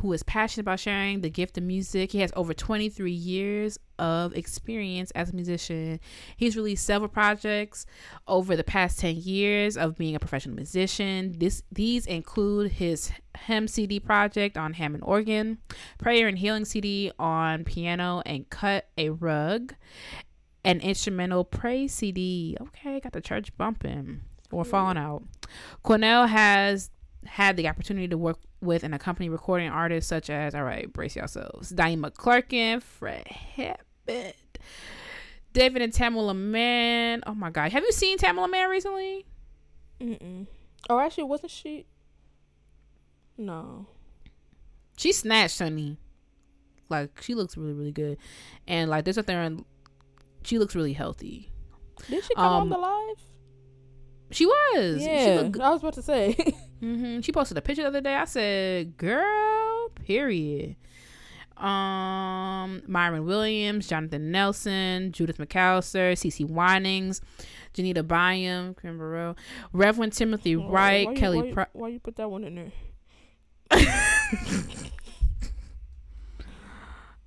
Speaker 2: who is passionate about sharing the gift of music. He has over 23 years of experience as a musician. He's released several projects over the past 10 years of being a professional musician. This these include his Hem CD project on Hammond organ, Prayer and Healing CD on piano and Cut a Rug, an instrumental praise CD. Okay, got the church bumping or falling out. Cornell has had the opportunity to work with and accompany recording artists such as, all right, brace yourselves, Diane McClurkin, Fred Hebbett, David and Tamela Mann. Oh my God. Have you seen Tamela Mann recently?
Speaker 1: Mm-mm. Oh, actually, wasn't she? No.
Speaker 2: She snatched, honey. Like, she looks really, really good. And, like, there's a thing, she looks really healthy.
Speaker 1: Did she come on
Speaker 2: Um,
Speaker 1: the live?
Speaker 2: She was. She
Speaker 1: Yeah,
Speaker 2: looked good.
Speaker 1: I was about to say.
Speaker 2: hmm She posted a picture the other day. I said, "Girl, period." Um, Myron Williams, Jonathan Nelson, Judith McAllister, CeCe Winans, Janita Byam, Kim Burrell, Reverend Timothy
Speaker 1: Why-
Speaker 2: Wright,
Speaker 1: why you-
Speaker 2: Kelly.
Speaker 1: Why, you-
Speaker 2: Pri-
Speaker 1: why you put that one in there?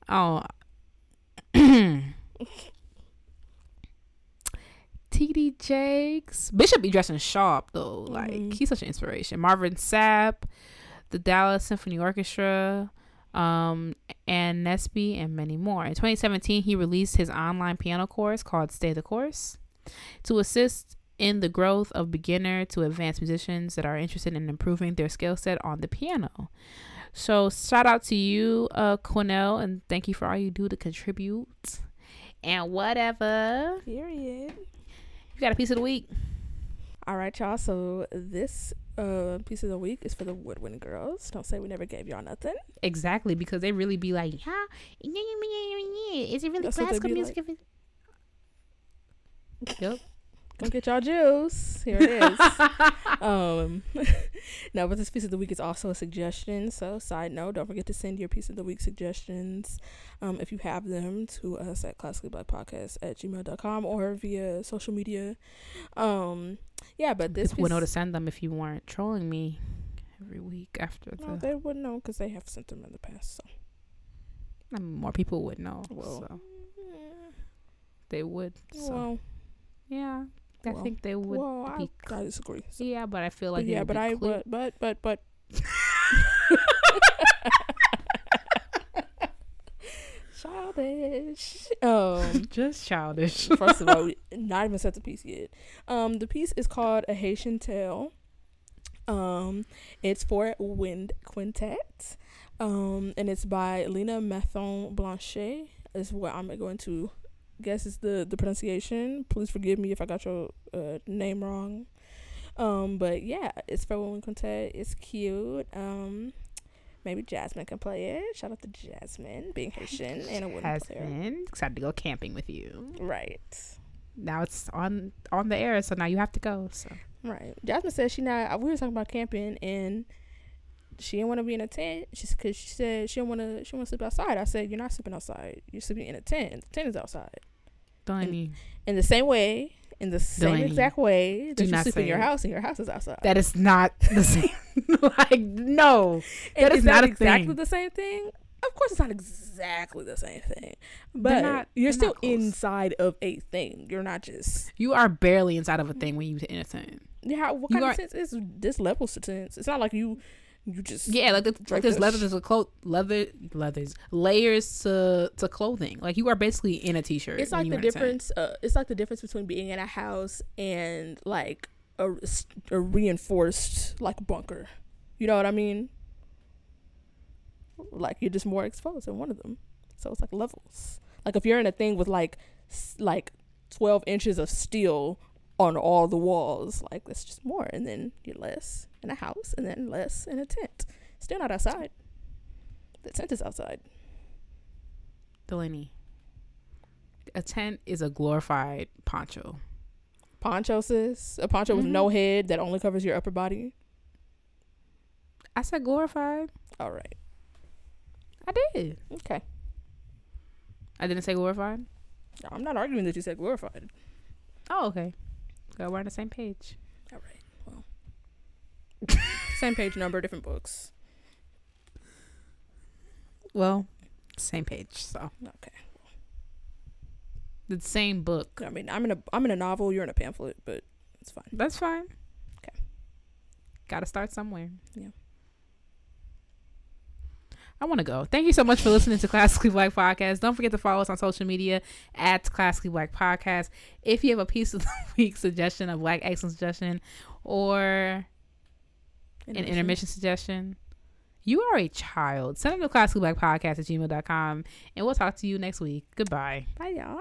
Speaker 2: oh. TD Jakes. Bishop be dressing sharp though. Like
Speaker 1: Mhm.
Speaker 2: he's such an inspiration. Marvin Sapp, the Dallas Symphony Orchestra, um, Ann Nesby, and many more. In 2017, he released his online piano course called Stay the Course to assist in the growth of beginner to advanced musicians that are interested in improving their skill set on the piano. So shout out to you, uh, Cornell, and thank you for all you do to contribute. And whatever.
Speaker 1: Period.
Speaker 2: Got a piece of the week.
Speaker 1: All right, y'all. So this uh piece of the week is for the Woodwind girls. Don't say we never gave y'all nothing.
Speaker 2: Exactly, because they really be like, huh? Is it really
Speaker 1: That's
Speaker 2: classical music? if it-" Yep.
Speaker 1: Come get y'all juice. Here it is. um, now, but this piece of the week is also a suggestion. So, side note, don't forget to send your piece of the week suggestions, um, if you have them, to us at classicallyblackpodcast at gmail.com or via social media. Um, yeah, but this
Speaker 2: People would know to send them if you weren't trolling me every week after
Speaker 1: no,
Speaker 2: the.
Speaker 1: they wouldn't know because they have sent them in the past. So,
Speaker 2: I mean, more people would know.
Speaker 1: Well,
Speaker 2: so
Speaker 1: mm,
Speaker 2: they would. So
Speaker 1: well,
Speaker 2: yeah, I
Speaker 1: well,
Speaker 2: think they would
Speaker 1: well, I,
Speaker 2: be.
Speaker 1: I disagree. So,
Speaker 2: yeah, but I feel like it
Speaker 1: yeah, but I,
Speaker 2: clear-
Speaker 1: but, but, but, but, Childish. Um,
Speaker 2: Just childish.
Speaker 1: first of all, not even set the piece yet. Um, the piece is called A Haitian Tale. Um, it's for Wind Quintet. Um, and it's by Lena Mathon Blanchet. Is what I'm going to guess is the the pronunciation. Please forgive me if I got your uh, name wrong. Um, but yeah, it's for Wind Quintet. It's cute. Um, maybe Jasmine can play it. Shout out to Jasmine, being Haitian and a wooden player.
Speaker 2: Jasmine, excited to go camping with you.
Speaker 1: Right.
Speaker 2: Now it's on on the air, so now you have to go. So
Speaker 1: Right. Jasmine said she not. We were talking about camping, and she didn't want to be in a tent. She's because she said she didn't want to. She want to sleep outside. I said you're not sleeping outside. You're sleeping in a tent. The tent is outside.
Speaker 2: Delaney,
Speaker 1: In the same way, in the same
Speaker 2: Delaney,
Speaker 1: exact way that
Speaker 2: do
Speaker 1: you
Speaker 2: not
Speaker 1: sleep in your house, and your house is outside.
Speaker 2: that is not the same. like no,
Speaker 1: And
Speaker 2: that is
Speaker 1: it's
Speaker 2: not a
Speaker 1: exactly
Speaker 2: thing.
Speaker 1: the same thing. Of course, it's not exactly the same thing, but
Speaker 2: not-
Speaker 1: you're still
Speaker 2: not
Speaker 1: inside of a thing. You're not just
Speaker 2: you are barely inside of a thing when you innocent.
Speaker 1: yeah. What kind
Speaker 2: are-
Speaker 1: of sense is this level of sense? It's not like you, you just
Speaker 2: Yeah, like, the, like there's
Speaker 1: in
Speaker 2: leather,
Speaker 1: sh-
Speaker 2: a clo- leather, leathers, layers to to clothing. Like you are basically in a t-shirt.
Speaker 1: it's like the
Speaker 2: in a tent.
Speaker 1: difference uh, it's like the difference between being in a house and like a, a reinforced like bunker you know what i mean like you're just more exposed in one of them so it's like levels like if you're in a thing with like s- like 12 inches of steel on all the walls like that's just more and then you're less in a house and then less in a tent still not outside the tent is outside
Speaker 2: Delaney. A tent is a glorified poncho.
Speaker 1: poncho sis a poncho with
Speaker 2: Mm-hmm.
Speaker 1: no head that only covers your upper body
Speaker 2: I said glorified.
Speaker 1: all right
Speaker 2: I did.
Speaker 1: okay
Speaker 2: I didn't say glorified.
Speaker 1: i'm not arguing that you said glorified
Speaker 2: Oh, okay. We're on the same page.
Speaker 1: All right well same page number different books
Speaker 2: Well, same page. So
Speaker 1: okay
Speaker 2: the same book.
Speaker 1: i mean i'm in a i'm in a novel you're in a pamphlet but it's fine
Speaker 2: That's fine.
Speaker 1: Okay.
Speaker 2: Got to start somewhere.
Speaker 1: Yeah.
Speaker 2: I want to go. Thank you so much for listening to Classically Black Podcast. Don't forget to follow us on social media at Classically Black Podcast. If you have a piece of the week suggestion, a Black excellence suggestion, or an intermission suggestion, you are a child. Send them to Podcast at gmail.com and we'll talk to you next week. Goodbye.
Speaker 1: bye y'all